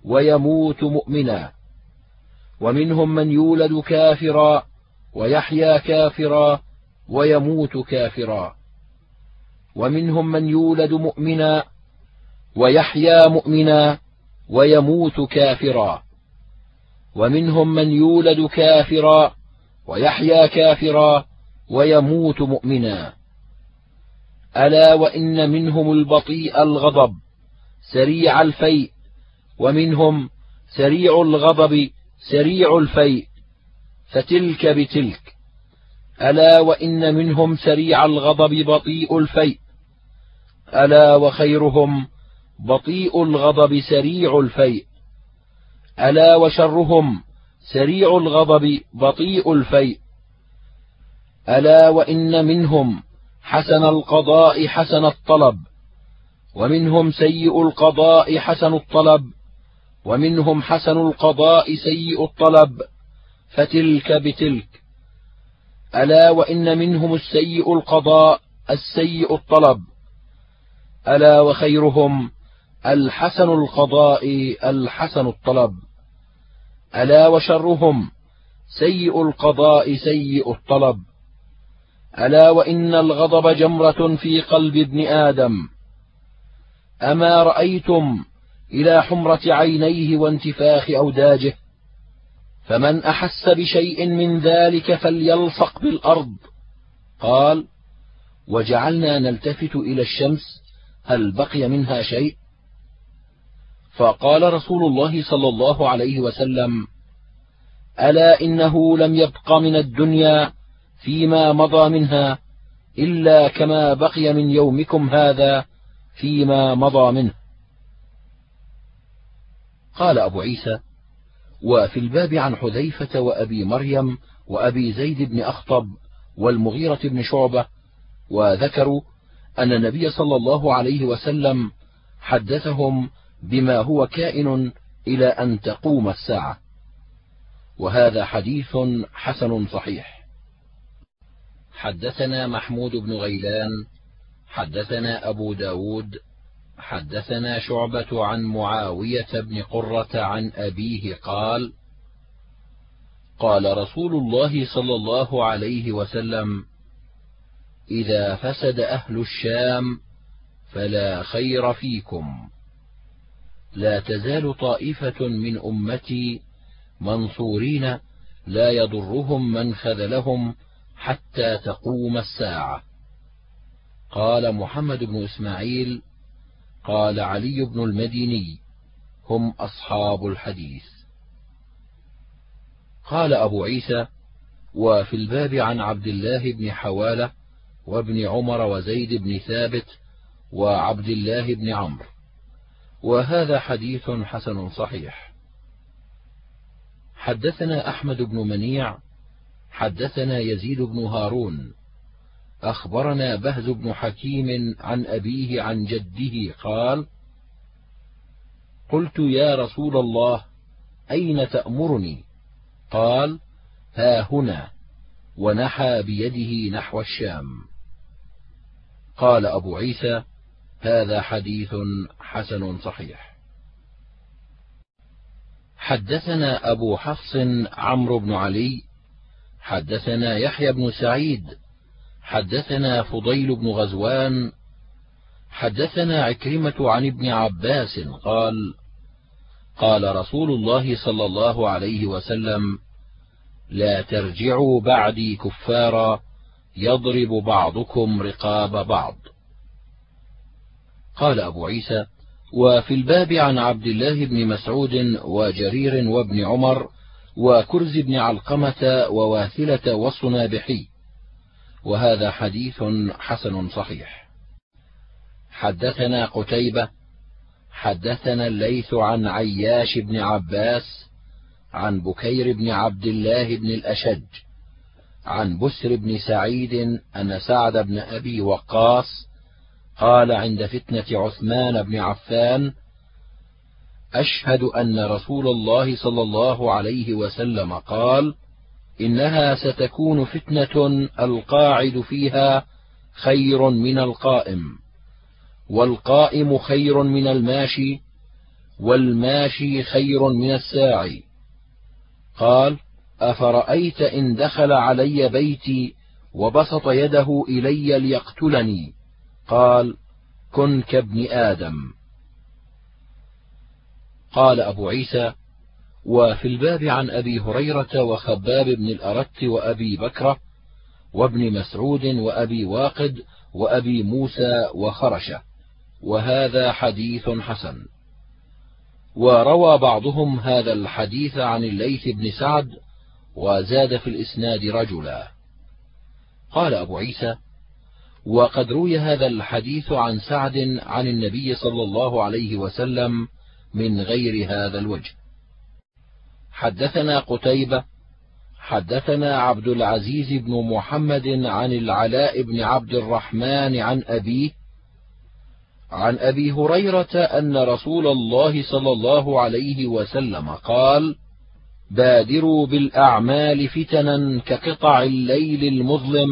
ويموت مؤمنا. ومنهم من يولد كافرا ويحيا كافرا ويموت كافرا. ومنهم من يولد مؤمنا ويحيا مؤمنا ويموت كافرا. ومنهم من يولد كافرا ويحيا كافرا ويموت مؤمنا. ألا وإن منهم البطيء الغضب سريع الفيء. ومنهم سريع الغضب سريع الفيء. فتلك بتلك. ألا وإن منهم سريع الغضب بطيء الفيء. ألا وخيرهم بطيء الغضب سريع الفيء. ألا وشرهم سريع الغضب بطيء الفيء. ألا وإن منهم حسن القضاء حسن الطلب. ومنهم سيء القضاء حسن الطلب. ومنهم حسن القضاء سيء الطلب. فتلك بتلك. ألا وإن منهم السيء القضاء السيء الطلب. ألا وخيرهم الحسن القضاء الحسن الطلب. ألا وشرهم سيء القضاء سيء الطلب. ألا وإن الغضب جمرة في قلب ابن آدم. أما رأيتم إلى حمرة عينيه وانتفاخ أوداجه فمن أحس بشيء من ذلك فليلصق بالأرض. قال وجعلنا نلتفت إلى الشمس هل بقي منها شيء؟ فقال رسول الله صلى الله عليه وسلم ألا إنه لم يبق من الدنيا فيما مضى منها إلا كما بقي من يومكم هذا فيما مضى منه. قال أبو عيسى وفي الباب عن حذيفة وأبي مريم وأبي زيد بن أخطب والمغيرة بن شعبة وذكروا أن النبي صلى الله عليه وسلم حدثهم بما هو كائن إلى أن تقوم الساعة. وهذا حديث حسن صحيح. حدثنا محمود بن غيلان حدثنا أبو داود حدثنا شعبة عن معاوية بن قرة عن أبيه قال قال رسول الله صلى الله عليه وسلم إذا فسد أهل الشام فلا خير فيكم لا تزال طائفة من أمتي منصورين لا يضرهم من خذلهم حتى تقوم الساعة. قال محمد بن إسماعيل: قال علي بن المديني: هم أصحاب الحديث. قال أبو عيسى: وفي الباب عن عبد الله بن حوالة وابن عمر وزيد بن ثابت وعبد الله بن عمرو وهذا حديث حسن صحيح حدثنا أحمد بن منيع حدثنا يزيد بن هارون أخبرنا بهز بن حكيم عن أبيه عن جده قال قلت يا رسول الله أين تأمرني؟ قال ها هنا ونحى بيده نحو الشام. قال أبو عيسى هذا حديث حسن صحيح. حدثنا أبو حفص عمرو بن علي حدثنا يحيى بن سعيد حدثنا فضيل بن غزوان حدثنا عكرمة عن ابن عباس قال قال رسول الله صلى الله عليه وسلم لا ترجعوا بعدي كفارا يضرب بعضكم رقاب بعض. قال أبو عيسى وفي الباب عن عبد الله بن مسعود وجرير وابن عمر وكرز بن علقمة وواثلة والصنابحي وهذا حديث حسن صحيح. حدثنا قتيبة حدثنا الليث عن عياش بن عباس عن بكير بن عبد الله بن الأشج عن بسر بن سعيد أن سعد بن أبي وقاص قال عند فتنة عثمان بن عفان أشهد أن رسول الله صلى الله عليه وسلم قال إنها ستكون فتنة القاعد فيها خير من القائم والقائم خير من الماشي والماشي خير من الساعي. قال أفرأيت إن دخل علي بيتي وبسط يده إلي ليقتلني؟ قال كن كابن آدم. قال أبو عيسى وفي الباب عن أبي هريرة وخباب بن الأرت وأبي بكرة وابن مسعود وأبي واقد وأبي موسى وخرشة وهذا حديث حسن. وروى بعضهم هذا الحديث عن الليث بن سعد وزاد في الإسناد رجلا. قال أبو عيسى وقد روي هذا الحديث عن سعد عن النبي صلى الله عليه وسلم من غير هذا الوجه. حدثنا قتيبة حدثنا عبد العزيز بن محمد عن العلاء بن عبد الرحمن عن أبيه عن أبي هريرة أن رسول الله صلى الله عليه وسلم قال بادروا بالأعمال فتنا كقطع الليل المظلم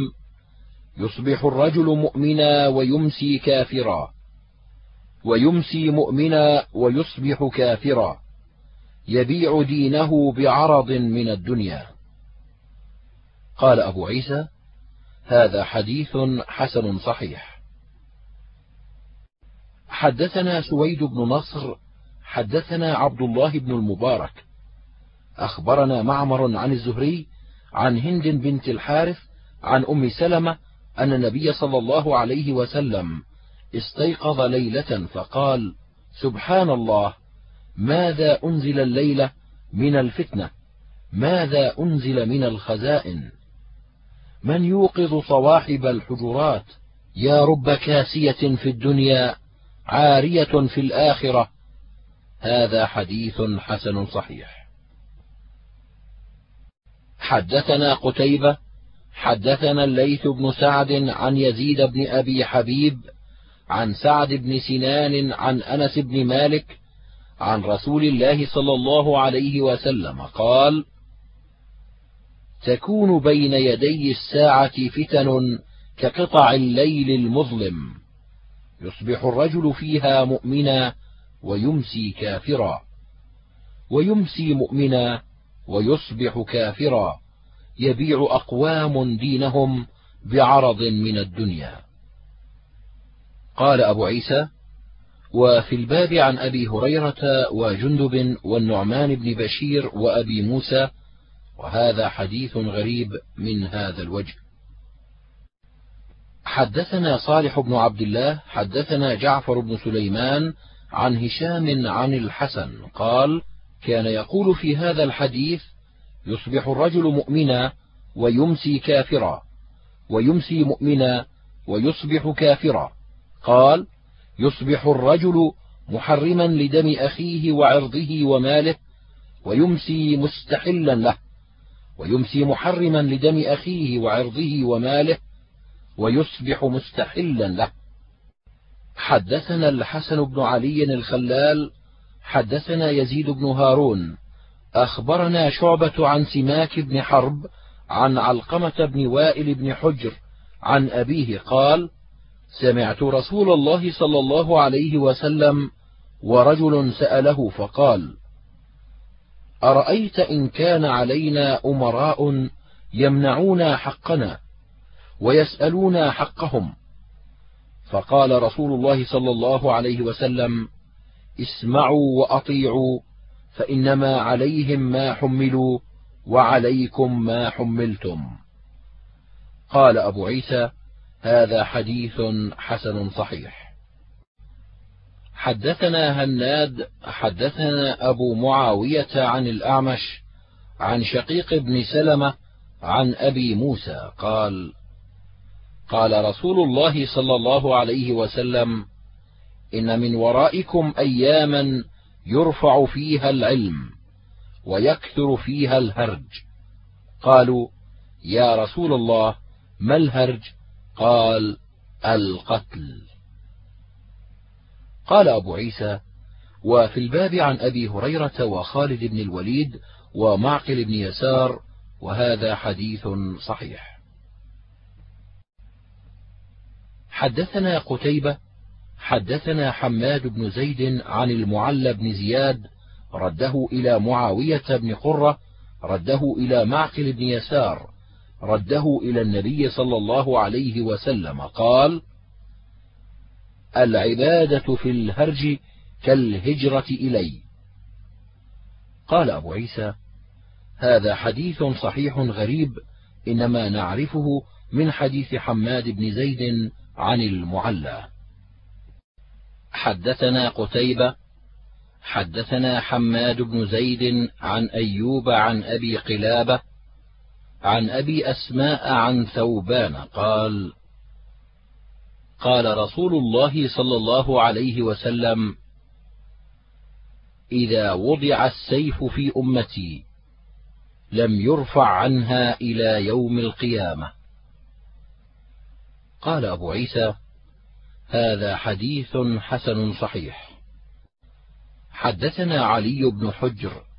يصبح الرجل مؤمنا ويمسي كافرا ويمسي مؤمنا ويصبح كافرا. يبيع دينه بعرض من الدنيا. قال أبو عيسى هذا حديث حسن صحيح. حدثنا سويد بن نصر حدثنا عبد الله بن المبارك. أخبرنا معمر عن الزهري عن هند بنت الحارث عن أم سلمة أن النبي صلى الله عليه وسلم استيقظ ليلة فقال سبحان الله ماذا أنزل الليلة من الفتنة؟ ماذا أنزل من الخزائن؟ من يوقظ صواحب الحجرات؟ يا رب كاسية في الدنيا عارية في الآخرة. هذا حديث حسن صحيح. حدثنا قتيبة حدثنا الليث بن سعد عن يزيد بن أبي حبيب عن سعد بن سنان عن أنس بن مالك عن رسول الله صلى الله عليه وسلم قال تكون بين يدي الساعة فتن كقطع الليل المظلم يصبح الرجل فيها مؤمنا ويمسي كافرا ويمسي مؤمنا ويصبح كافرا يبيع أقوام دينهم بعرض من الدنيا. قال أبو عيسى وفي الباب عن أبي هريرة وجندب والنعمان بن بشير وأبي موسى وهذا حديث غريب من هذا الوجه. حدثنا صالح بن عبد الله حدثنا جعفر بن سليمان عن هشام عن الحسن قال كان يقول في هذا الحديث يصبح الرجل مؤمنا ويمسي كافرا ويمسي مؤمنا ويصبح كافرا. قال يصبح الرجل محرما لدم أخيه وعرضه وماله ويمسي مستحلا له ويمسي محرما لدم أخيه وعرضه وماله ويصبح مستحلا له. حدثنا الحسن بن علي الخلال حدثنا يزيد بن هارون. أخبرنا شعبة عن سماك بن حرب عن علقمة بن وائل بن حجر عن أبيه قال سمعت رسول الله صلى الله عليه وسلم ورجل سأله فقال أرأيت إن كان علينا أمراء يمنعون حقنا ويسالون حقهم؟ فقال رسول الله صلى الله عليه وسلم اسمعوا وأطيعوا فإنما عليهم ما حملوا وعليكم ما حملتم. قال أبو عيسى هذا حديث حسن صحيح. حدثنا هناد حدثنا أبو معاوية عن الأعمش عن شقيق بن سلمة عن أبي موسى قال قال رسول الله صلى الله عليه وسلم إن من ورائكم أياما يرفع فيها العلم ويكثر فيها الهرج. قالوا يا رسول الله ما الهرج؟ قال القتل. قال أبو عيسى وفي الباب عن أبي هريرة وخالد بن الوليد ومعقل بن يسار وهذا حديث صحيح. حدثنا قتيبة حدثنا حماد بن زيد عن المعلى بن زياد رده إلى معاوية بن قرة رده إلى معقل بن يسار رده إلى النبي صلى الله عليه وسلم قال العبادة في الهرج كالهجرة إلي. قال أبو عيسى هذا حديث صحيح غريب إنما نعرفه من حديث حماد بن زيد عن المعلى. حدثنا قتيبة حدثنا حماد بن زيد عن أيوب عن أبي قلابة عن أبي أسماء عن ثوبان قال قال رسول الله صلى الله عليه وسلم إذا وضع السيف في أمتي لم يرفع عنها إلى يوم القيامة. قال أبو عيسى هذا حديث حسن صحيح. حدثنا علي بن حجر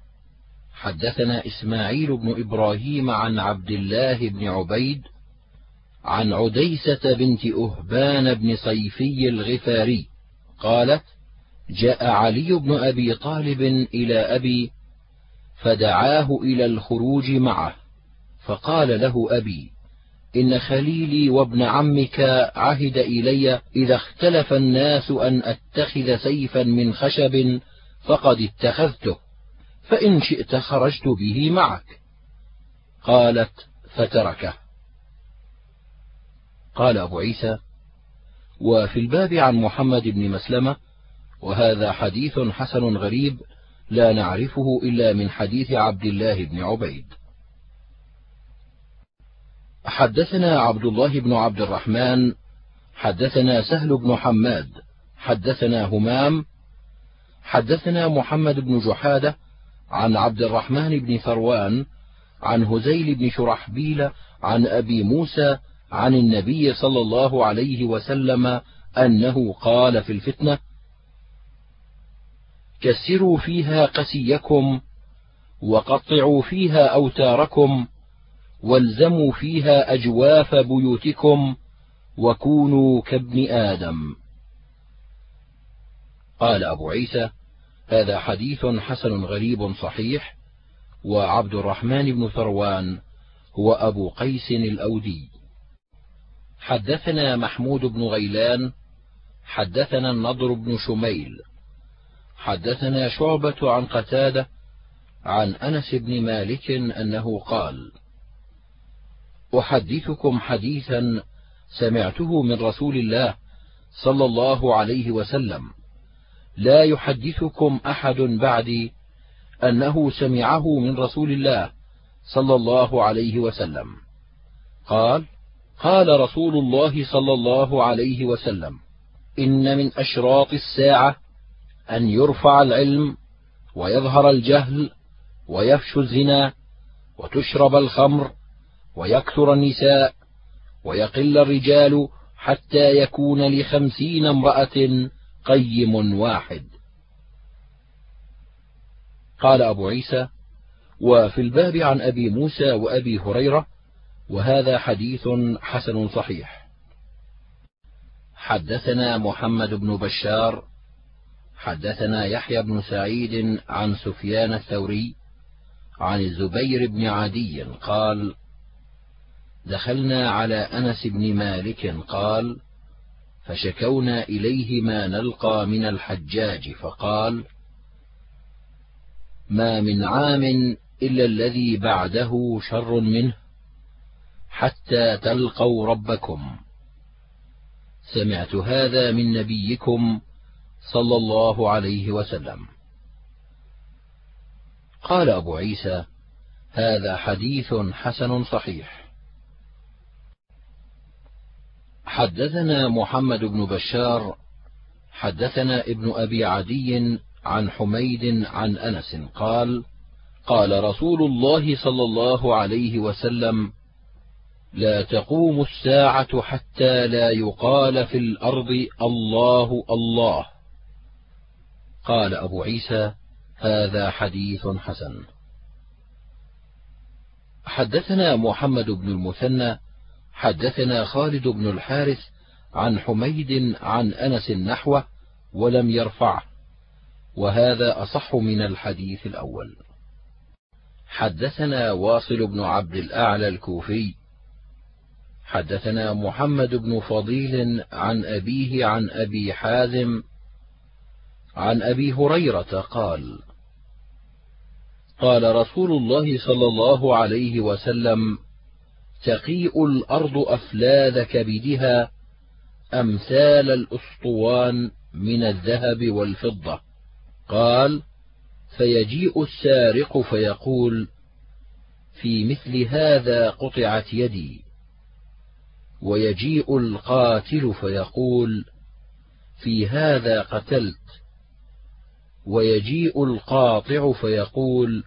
حدثنا إسماعيل بن إبراهيم عن عبد الله بن عبيد عن عديسة بنت أهبان بن صيفي الغفاري قالت جاء علي بن أبي طالب إلى أبي فدعاه إلى الخروج معه فقال له أبي إن خليلي وابن عمك عهد إلي إذا اختلف الناس أن أتخذ سيفا من خشب فقد اتخذته. فإن شئت خرجت به معك. قالت فتركه. قال أبو عيسى وفي الباب عن محمد بن مسلمة وهذا حديث حسن غريب لا نعرفه إلا من حديث عبد الله بن عبيد. حدثنا عبد الله بن عبد الرحمن حدثنا سهل بن حماد حدثنا همام حدثنا محمد بن جحادة عن عبد الرحمن بن ثروان عن هزيل بن شرحبيل عن أبي موسى عن النبي صلى الله عليه وسلم أنه قال في الفتنة كسروا فيها قسيكم وقطعوا فيها أوتاركم والزموا فيها أجواف بيوتكم وكونوا كابن آدم. قال أبو عيسى هذا حديث حسن غريب صحيح وعبد الرحمن بن ثروان هو أبو قيس الأودي. حدثنا محمود بن غيلان حدثنا النضر بن شميل حدثنا شعبة عن قتادة عن أنس بن مالك أنه قال أحدثكم حديثا سمعته من رسول الله صلى الله عليه وسلم. لا يحدثكم أحد بعدي أنه سمعه من رسول الله صلى الله عليه وسلم. قال قال رسول الله صلى الله عليه وسلم إن من أشراط الساعة أن يرفع العلم ويظهر الجهل ويفشو الزنا وتشرب الخمر ويكثر النساء ويقل الرجال حتى يكون لخمسين امرأة قيم واحد. قال أبو عيسى وفي الباب عن أبي موسى وأبي هريرة وهذا حديث حسن صحيح. حدثنا محمد بن بشار حدثنا يحيى بن سعيد عن سفيان الثوري عن الزبير بن عدي قال دخلنا على أنس بن مالك قال فشكونا إليه ما نلقى من الحجاج فقال ما من عام إلا الذي بعده شر منه حتى تلقوا ربكم. سمعت هذا من نبيكم صلى الله عليه وسلم. قال أبو عيسى هذا حديث حسن صحيح. حدثنا محمد بن بشار حدثنا ابن أبي عدي عن حميد عن أنس قال قال رسول الله صلى الله عليه وسلم لا تقوم الساعة حتى لا يقال في الأرض الله الله. قال أبو عيسى هذا حديث حسن. حدثنا محمد بن المثنى حدثنا خالد بن الحارث عن حميد عن أنس نحوه ولم يرفعه وهذا أصح من الحديث الأول. حدثنا واصل بن عبد الأعلى الكوفي حدثنا محمد بن فضيل عن أبيه عن أبي حازم عن أبي هريرة قال قال رسول الله صلى الله عليه وسلم تقيء الأرض أفلاذ كبدها أمثال الأسطوان من الذهب والفضة. قال فيجيء السارق فيقول في مثل هذا قطعت يدي. ويجيء القاتل فيقول في هذا قتلت. ويجيء القاطع فيقول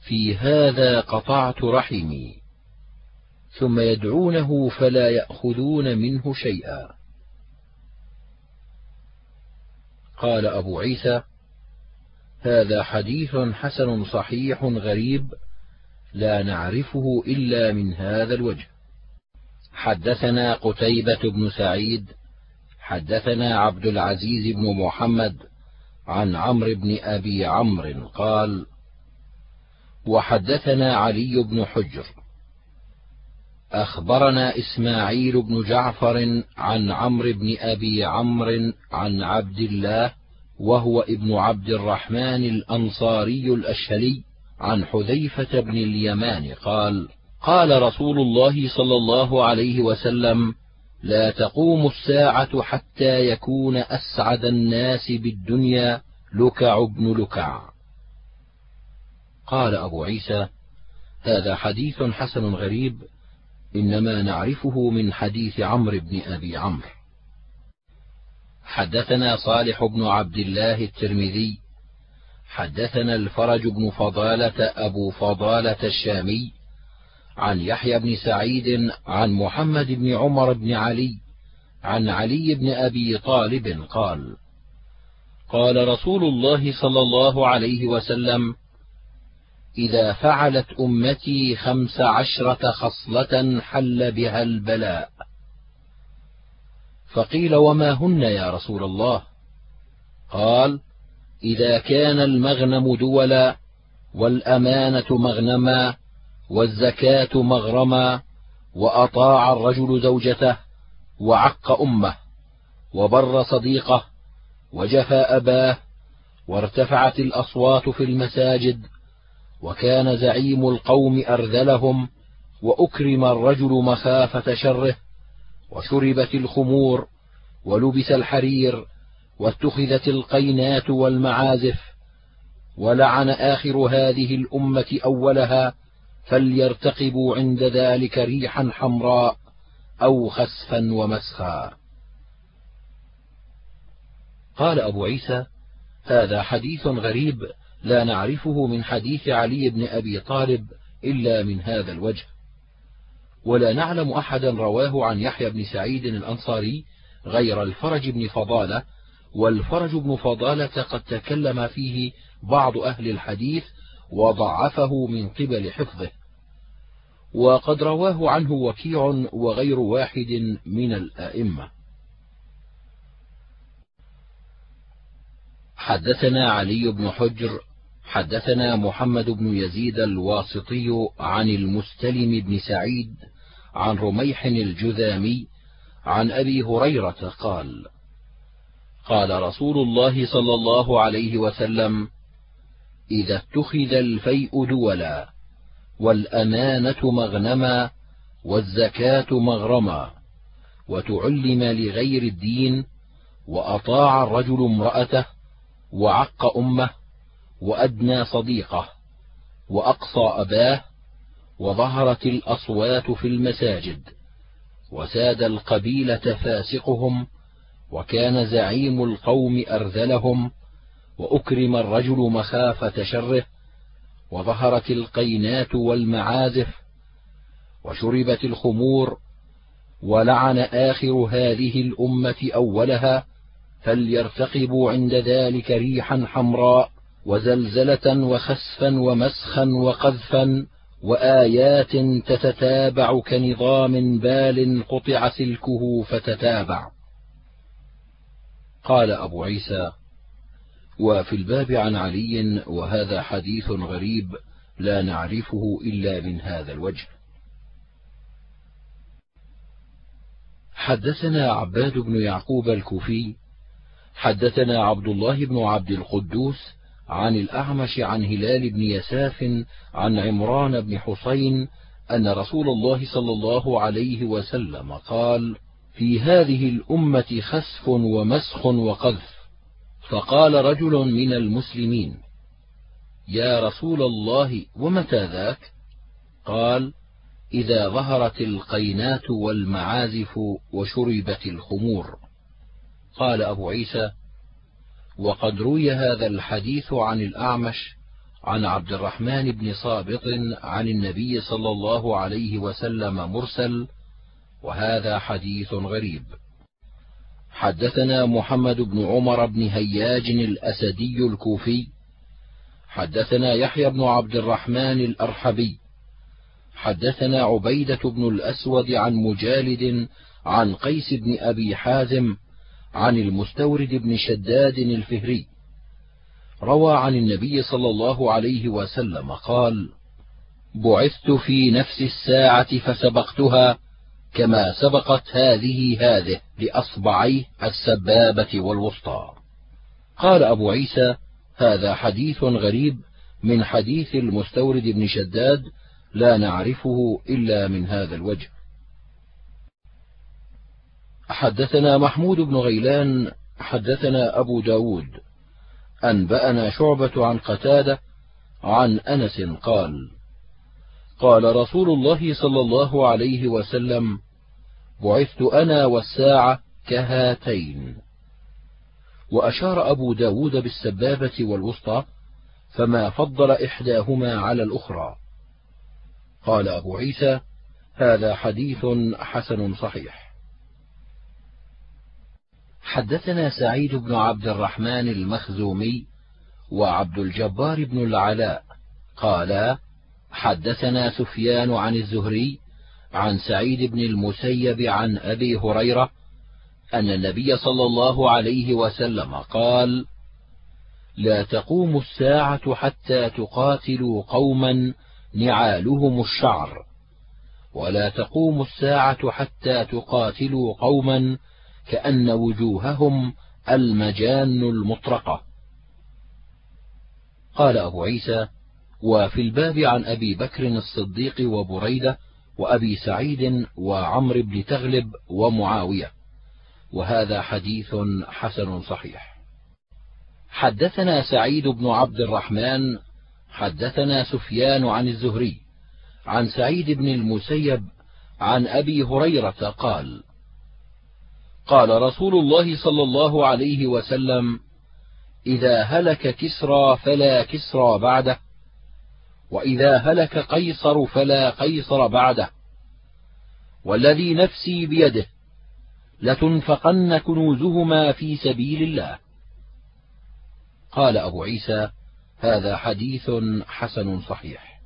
في هذا قطعت رحمي. ثم يدعونه فلا يأخذون منه شيئا. قال أبو عيسى هذا حديث حسن صحيح غريب لا نعرفه إلا من هذا الوجه. حدثنا قتيبة بن سعيد حدثنا عبد العزيز بن محمد عن عمرو بن أبي عمرو قال وحدثنا علي بن حجر أخبرنا إسماعيل بن جعفر عن عمرو بن أبي عمرو عن عبد الله وهو ابن عبد الرحمن الأنصاري الأشهلي عن حذيفة بن اليمان قال قال رسول الله صلى الله عليه وسلم لا تقوم الساعة حتى يكون أسعد الناس بالدنيا لكع بن لكع. قال أبو عيسى هذا حديث حسن غريب إنما نعرفه من حديث عمرو بن أبي عمرو. حدثنا صالح بن عبد الله الترمذي. حدثنا الفرج بن فضالة أبو فضالة الشامي. عن يحيى بن سعيد عن محمد بن عمر بن علي. عن علي بن أبي طالب قال قال رسول الله صلى الله عليه وسلم إذا فعلت أمتي خمس عشرة خصلة حل بها البلاء. فقيل وما هن يا رسول الله؟ قال إذا كان المغنم دولا والأمانة مغنما والزكاة مغرما وأطاع الرجل زوجته وعق أمه وبر صديقه وجفى أباه وارتفعت الأصوات في المساجد وكان زعيم القوم أرذلهم وأكرم الرجل مخافة شره وشربت الخمور ولبس الحرير واتخذت القينات والمعازف ولعن آخر هذه الأمة أولها فليرتقبوا عند ذلك ريحا حمراء أو خسفا ومسخا. قال أبو عيسى هذا حديث غريب لا نعرفه من حديث علي بن أبي طالب إلا من هذا الوجه. ولا نعلم أحدا رواه عن يحيى بن سعيد الأنصاري غير الفرج بن فضالة والفرج بن فضالة قد تكلم فيه بعض أهل الحديث وضعفه من قبل حفظه. وقد رواه عنه وكيع وغير واحد من الأئمة. حدثنا علي بن حجر حدثنا محمد بن يزيد الواسطي عن المستلم بن سعيد عن رميح الجذامي عن أبي هريرة قال قال رسول الله صلى الله عليه وسلم إذا اتخذ الفيء دولا والأمانة مغنما والزكاة مغرما وتعلم لغير الدين وأطاع الرجل امرأته وعق أمه وأدنى صديقه وأقصى أباه وظهرت الأصوات في المساجد وساد القبيلة فاسقهم وكان زعيم القوم أرذلهم وأكرم الرجل مخافة شره وظهرت القينات والمعازف وشربت الخمور ولعن آخر هذه الأمة أولها فليرتقبوا عند ذلك ريحا حمراء وزلزلة وخسفا ومسخا وقذفا وآيات تتتابع كنظام بال قطع سلكه فتتابع. قال أبو عيسى وفي الباب عن علي وهذا حديث غريب لا نعرفه إلا من هذا الوجه. حدثنا عباد بن يعقوب الكوفي حدثنا عبد الله بن عبد القدوس عن الأعمش عن هلال بن يساف عن عمران بن حسين أن رسول الله صلى الله عليه وسلم قال في هذه الأمة خسف ومسخ وقذف. فقال رجل من المسلمين يا رسول الله ومتى ذاك؟ قال إذا ظهرت القينات والمعازف وشربت الخمور. قال أبو عيسى وقد روي هذا الحديث عن الأعمش عن عبد الرحمن بن صابط عن النبي صلى الله عليه وسلم مرسل وهذا حديث غريب. حدثنا محمد بن عمر بن هياج الأسدي الكوفي حدثنا يحيى بن عبد الرحمن الأرحبي حدثنا عبيدة بن الأسود عن مجالد عن قيس بن أبي حازم عن المستورد بن شداد الفهري. روى عن النبي صلى الله عليه وسلم قال بعثت في نفس الساعة فسبقتها كما سبقت هذه هذه لأصبعيه السبابة والوسطى. قال أبو عيسى هذا حديث غريب من حديث المستورد بن شداد لا نعرفه إلا من هذا الوجه. حدثنا محمود بن غيلان حدثنا أبو داود. أنبأنا شعبة عن قتادة عن أنس قال قال رسول الله صلى الله عليه وسلم بعثت أنا والساعة كهاتين. وأشار أبو داود بالسبابة والوسطى فما فضل إحداهما على الأخرى. قال أبو عيسى هذا حديث حسن صحيح. حدثنا سعيد بن عبد الرحمن المخزومي وعبد الجبار بن العلاء قالا حدثنا سفيان عن الزهري عن سعيد بن المسيب عن أبي هريرة أن النبي صلى الله عليه وسلم قال لا تقوم الساعة حتى تقاتلوا قوما نعالهم الشعر ولا تقوم الساعة حتى تقاتلوا قوما كأن وجوههم المجان المطرقة. قال أبو عيسى وفي الباب عن أبي بكر الصديق وبريدة وأبي سعيد وعمر بن تغلب ومعاوية. وهذا حديث حسن صحيح. حدثنا سعيد بن عبد الرحمن حدثنا سفيان عن الزهري عن سعيد بن المسيب عن أبي هريرة قال قال رسول الله صلى الله عليه وسلم إذا هلك كسرى فلا كسرى بعده وإذا هلك قيصر فلا قيصر بعده والذي نفسي بيده لتنفقن كنوزهما في سبيل الله. قال أبو عيسى هذا حديث حسن صحيح.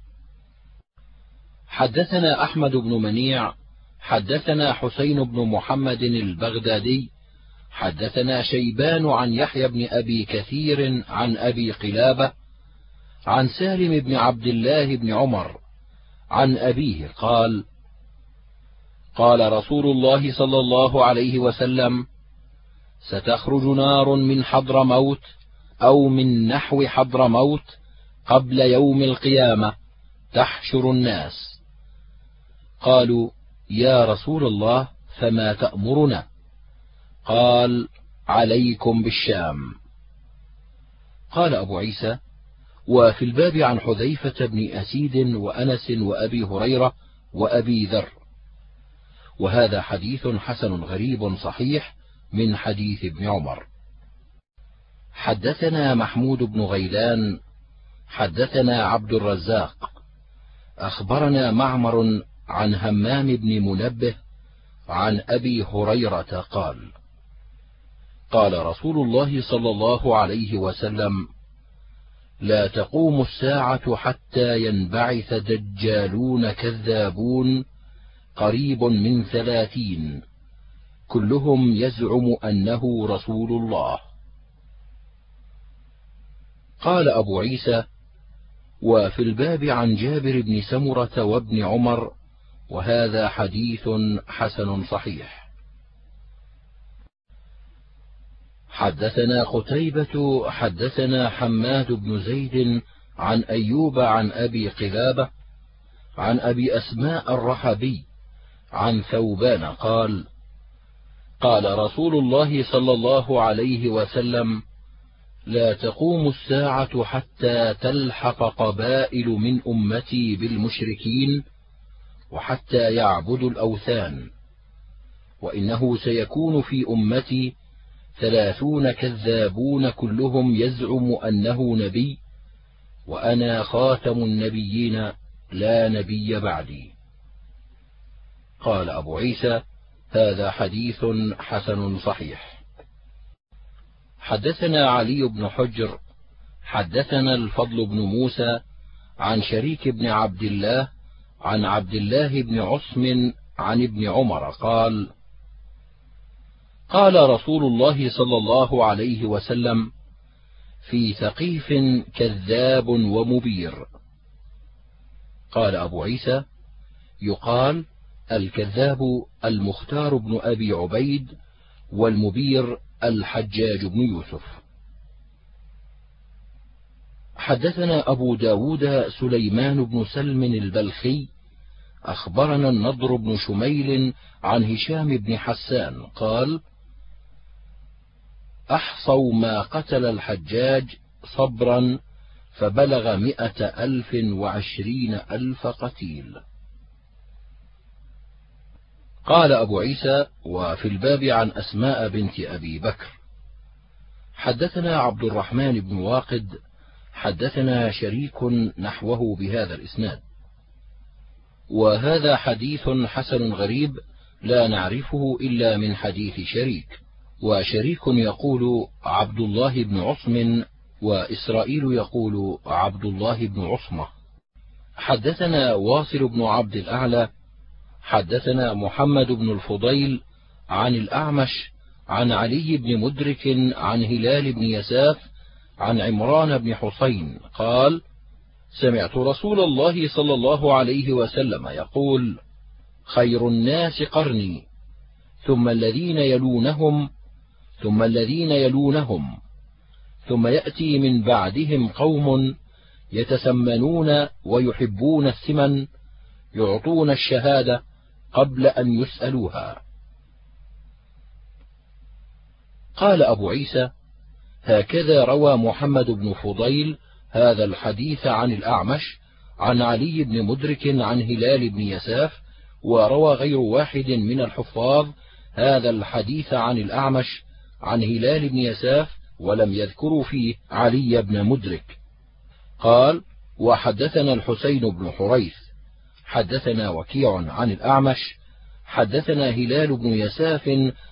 حدثنا أحمد بن منيع حدثنا حسين بن محمد البغدادي حدثنا شيبان عن يحيى بن أبي كثير عن أبي قلابة عن سالم بن عبد الله بن عمر عن أبيه قال قال رسول الله صلى الله عليه وسلم ستخرج نار من حضر موت أو من نحو حضر موت قبل يوم القيامة تحشر الناس. قالوا يا رسول الله فما تأمرنا؟ قال عليكم بالشام. قال أبو عيسى وفي الباب عن حذيفة بن أسيد وأنس وأبي هريرة وأبي ذر. وهذا حديث حسن غريب صحيح من حديث ابن عمر. حدثنا محمود بن غيلان حدثنا عبد الرزاق. أخبرنا معمر عن همام بن منبه عن أبي هريرة قال قال رسول الله صلى الله عليه وسلم لا تقوم الساعة حتى ينبعث دجالون كذابون قريب من ثلاثين. كلهم يزعم أنه رسول الله. قال أبو عيسى وفي الباب عن جابر بن سمرة وابن عمر وهذا حديث حسن صحيح. حدثنا قتيبة حدثنا حماد بن زيد عن أيوب عن أبي قلابة عن أبي أسماء الرحبي عن ثوبان قال قال رسول الله صلى الله عليه وسلم لا تقوم الساعة حتى تلحق قبائل من أمتي بالمشركين وحتى يعبدوا الأوثان وإنه سيكون في أمتي ثلاثون كذابون كلهم يزعم أنه نبي وأنا خاتم النبيين لا نبي بعدي. قال أبو عيسى هذا حديث حسن صحيح. حدثنا علي بن حجر حدثنا الفضل بن موسى عن شريك بن عبد الله عن عبد الله بن عصم عن ابن عمر قال قال رسول الله صلى الله عليه وسلم في ثقيف كذاب ومبير. قال أبو عيسى يقال الكذاب المختار بن أبي عبيد والمبير الحجاج بن يوسف. حدثنا أبو داود سليمان بن سلم البلخي أخبرنا النضر بن شميل عن هشام بن حسان قال أحصوا ما قتل الحجاج صبرا فبلغ مئة ألف وعشرين ألف قتيل. قال أبو عيسى وفي الباب عن أسماء بنت أبي بكر. حدثنا عبد الرحمن بن واقد حدثنا شريك نحوه بهذا الإسناد. وهذا حديث حسن غريب لا نعرفه إلا من حديث شريك وشريك يقول عبد الله بن عصم وإسرائيل يقول عبد الله بن عصمة. حدثنا واصل بن عبد الأعلى حدثنا محمد بن الفضيل عن الأعمش عن علي بن مدرك عن هلال بن يساف عن عمران بن حسين قال سمعت رسول الله صلى الله عليه وسلم يقول خير الناس قرني ثم الذين يلونهم ثم الذين يلونهم ثم يأتي من بعدهم قوم يتسمنون ويحبون الثمن يعطون الشهادة قبل أن يسألوها. قال أبو عيسى هكذا روى محمد بن فضيل هذا الحديث عن الأعمش عن علي بن مدرك عن هلال بن يساف وروى غير واحد من الحفاظ هذا الحديث عن الأعمش عن هلال بن يساف ولم يذكروا فيه علي بن مدرك. قال وحدثنا الحسين بن حريث حدثنا وكيع عن الأعمش حدثنا هلال بن يساف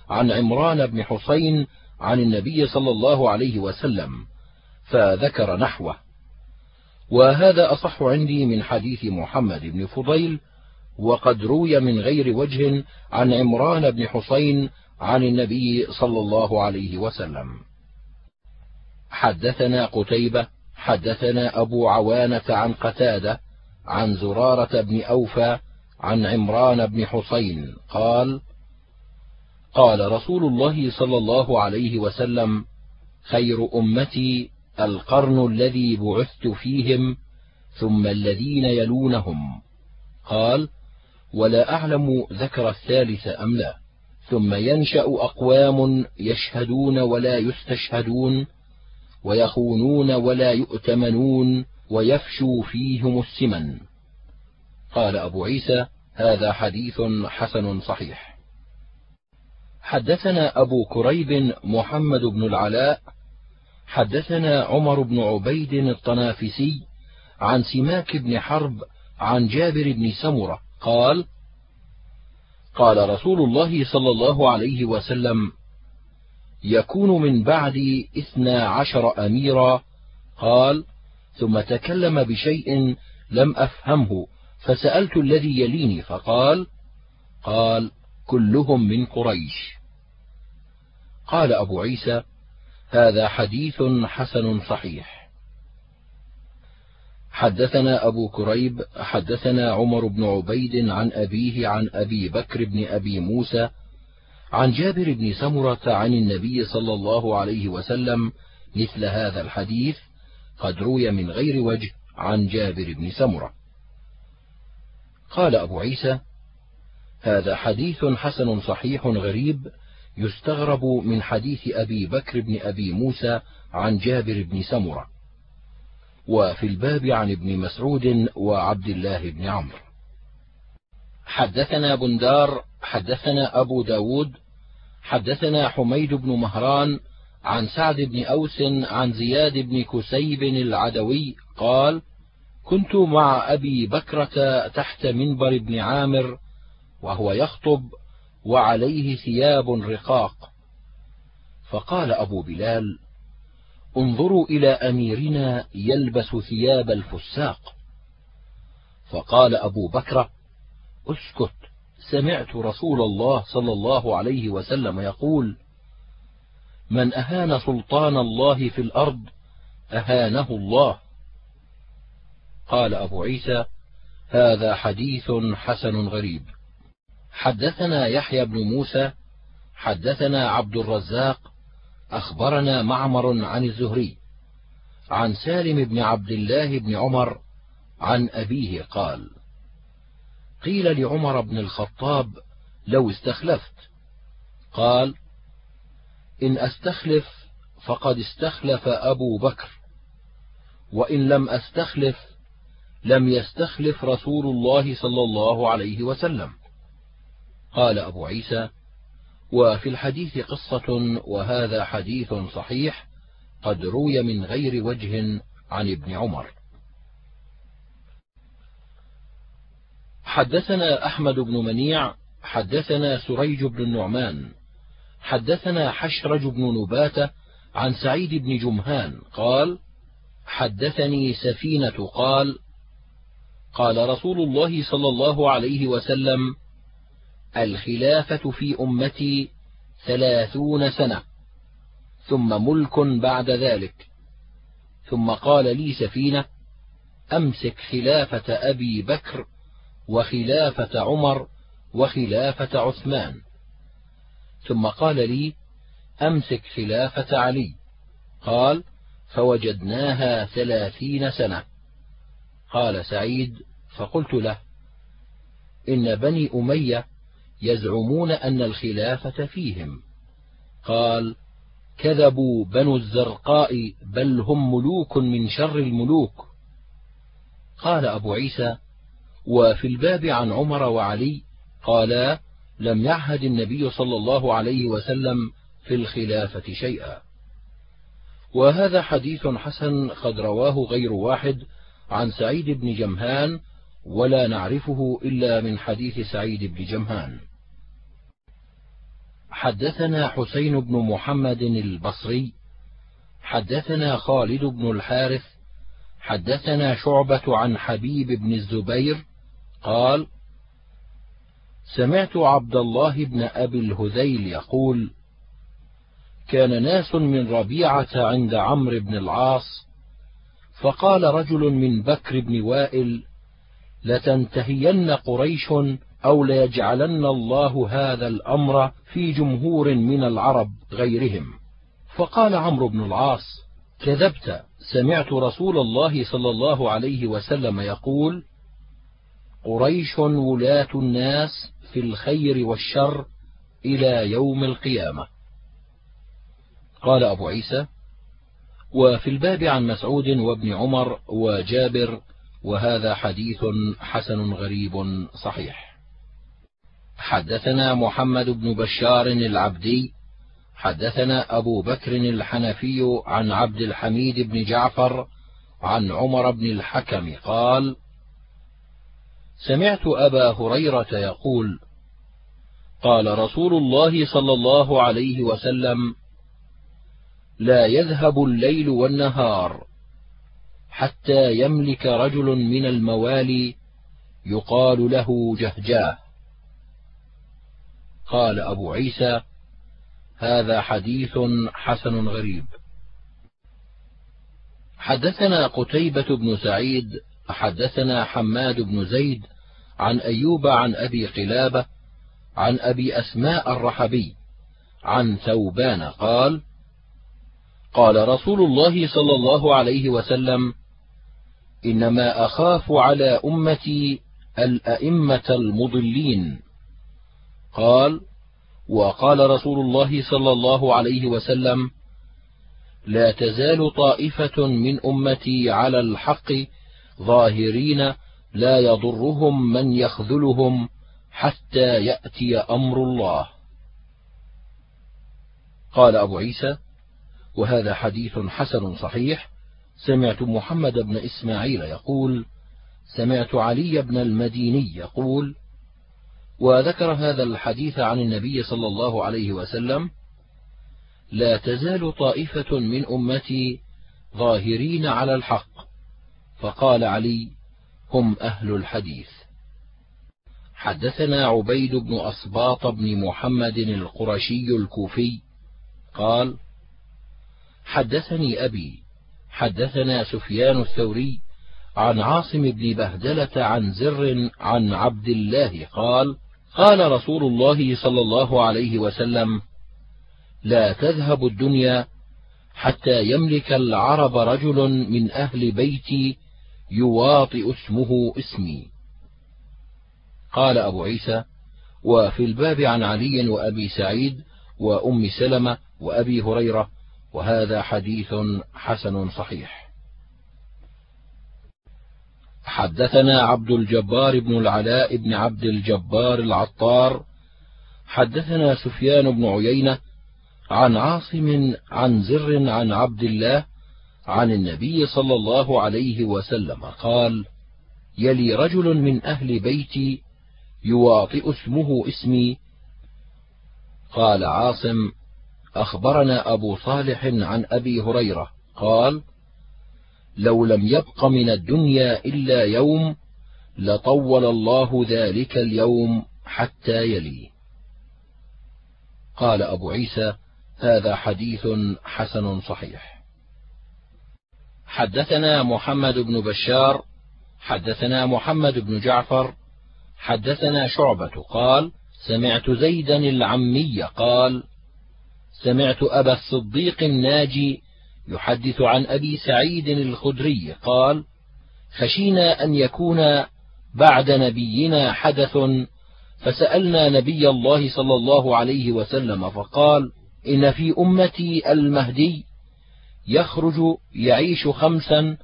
عن عمران بن حسين عن النبي صلى الله عليه وسلم فذكر نحوه. وهذا أصح عندي من حديث محمد بن فضيل وقد روي من غير وجه عن عمران بن حسين عن النبي صلى الله عليه وسلم. حدثنا قتيبة حدثنا أبو عوانة عن قتادة عن زرارة بن أوفى عن عمران بن حسين قال قال رسول الله صلى الله عليه وسلم خير أمتي القرن الذي بعثت فيهم ثم الذين يلونهم. قال ولا أعلم ذكر الثالث أم لا. ثم ينشأ أقوام يشهدون ولا يستشهدون ويخونون ولا يؤتمنون ويفشو فيهم السمن. قال أبو عيسى هذا حديث حسن صحيح. حدثنا أبو كريب محمد بن العلاء حدثنا عمر بن عبيد الطنافسي عن سماك بن حرب عن جابر بن سمرة قال قال رسول الله صلى الله عليه وسلم يكون من بعدي اثنا عشر أميرا. قال ثم تكلم بشيء لم أفهمه فسألت الذي يليني فقال قال كلهم من قريش. قال أبو عيسى هذا حديث حسن صحيح. حدثنا أبو كريب حدثنا عمر بن عبيد عن أبيه عن أبي بكر بن أبي موسى عن جابر بن سمرة عن النبي صلى الله عليه وسلم مثل هذا الحديث قد روي من غير وجه عن جابر بن سمرة. قال أبو عيسى هذا حديث حسن صحيح غريب يستغرب من حديث أبي بكر بن أبي موسى عن جابر بن سمرة وفي الباب عن ابن مسعود وعبد الله بن عمرو. حدثنا بندار حدثنا أبو داود حدثنا حميد بن مهران عن سعد بن أوس عن زياد بن كسيب العدوي قال كنت مع أبي بكرة تحت منبر ابن عامر وهو يخطب وعليه ثياب رقاق. فقال أبو بلال انظروا إلى أميرنا يلبس ثياب الفساق. فقال أبو بكر اسكت سمعت رسول الله صلى الله عليه وسلم يقول من أهان سلطان الله في الأرض أهانه الله. قال أبو عيسى هذا حديث حسن غريب. حدثنا يحيى بن موسى حدثنا عبد الرزاق أخبرنا معمر عن الزهري عن سالم بن عبد الله بن عمر عن أبيه قال قيل لعمر بن الخطاب لو استخلفت. قال إن أستخلف فقد استخلف أبو بكر وإن لم أستخلف لم يستخلف رسول الله صلى الله عليه وسلم. قال أبو عيسى وفي الحديث قصة وهذا حديث صحيح قد روي من غير وجه عن ابن عمر. حدثنا أحمد بن منيع حدثنا سريج بن النعمان حدثنا حشرج بن نباتة عن سعيد بن جمهان قال حدثني سفينة قال قال رسول الله صلى الله عليه وسلم الخلافة في أمتي ثلاثون سنة ثم ملك بعد ذلك. ثم قال لي سفينة أمسك خلافة أبي بكر وخلافة عمر وخلافة عثمان. ثم قال لي أمسك خلافة علي. قال فوجدناها ثلاثين سنة. قال سعيد فقلت له إن بني أمية يزعمون أن الخلافة فيهم. قال كذبوا بنو الزرقاء بل هم ملوك من شر الملوك. قال أبو عيسى وفي الباب عن عمر وعلي قالا لم يعهد النبي صلى الله عليه وسلم في الخلافة شيئا. وهذا حديث حسن قد رواه غير واحد عن سعيد بن جمهان ولا نعرفه إلا من حديث سعيد بن جمهان. حدثنا حسين بن محمد البصري حدثنا خالد بن الحارث حدثنا شعبة عن حبيب بن الزبير قال سمعت عبد الله بن أبي الهذيل يقول كان ناس من ربيعة عند عمرو بن العاص فقال رجل من بكر بن وائل لتنتهين قريش أو ليجعلن الله هذا الأمر في جمهور من العرب غيرهم. فقال عمرو بن العاص كذبت سمعت رسول الله صلى الله عليه وسلم يقول قريش ولاة الناس في الخير والشر إلى يوم القيامة. قال أبو عيسى وفي الباب عن مسعود وابن عمر وجابر وهذا حديث حسن غريب صحيح. حدثنا محمد بن بشار العبدي حدثنا أبو بكر الحنفي عن عبد الحميد بن جعفر عن عمر بن الحكم قال سمعت أبا هريرة يقول قال رسول الله صلى الله عليه وسلم لا يذهب الليل والنهار حتى يملك رجل من الموالي يقال له جهجاه. قال أبو عيسى هذا حديث حسن غريب. حدثنا قتيبة بن سعيد حدثنا حماد بن زيد عن أيوب عن أبي قلابة عن أبي أسماء الرحبي عن ثوبان قال قال رسول الله صلى الله عليه وسلم إنما أخاف على أمتي الأئمة المضلين. قال وقال رسول الله صلى الله عليه وسلم لا تزال طائفة من أمتي على الحق ظاهرين لا يضرهم من يخذلهم حتى يأتي أمر الله. قال أبو عيسى وهذا حديث حسن صحيح. سمعت محمد بن إسماعيل يقول سمعت علي بن المديني يقول وذكر هذا الحديث عن النبي صلى الله عليه وسلم لا تزال طائفة من أمتي ظاهرين على الحق. فقال علي هم أهل الحديث. حدثنا عبيد بن أصباط بن محمد القرشي الكوفي قال حدثني أبي حدثنا سفيان الثوري عن عاصم بن بهدلة عن زر عن عبد الله قال قال رسول الله صلى الله عليه وسلم لا تذهب الدنيا حتى يملك العرب رجل من أهل بيتي يواطئ اسمه اسمي. قال أبو عيسى وفي الباب عن علي وأبي سعيد وأم سلمة وأبي هريرة وهذا حديث حسن صحيح. حدثنا عبد الجبار بن العلاء بن عبد الجبار العطار حدثنا سفيان بن عيينة عن عاصم عن زر عن عبد الله عن النبي صلى الله عليه وسلم قال يلي رجل من أهل بيتي يواطئ اسمه اسمي. قال عاصم أخبرنا أبو صالح عن أبي هريرة قال لو لم يبق من الدنيا إلا يوم لطول الله ذلك اليوم حتى يلي قال أبو عيسى هذا حديث حسن صحيح. حدثنا محمد بن بشار حدثنا محمد بن جعفر حدثنا شعبة قال سمعت زيدا العمي قال سمعت أبا الصديق الناجي يحدث عن أبي سعيد الخدري قال خشينا أن يكون بعد نبينا حدث. فسألنا نبي الله صلى الله عليه وسلم فقال إن في أمتي المهدي يخرج يعيش خمسا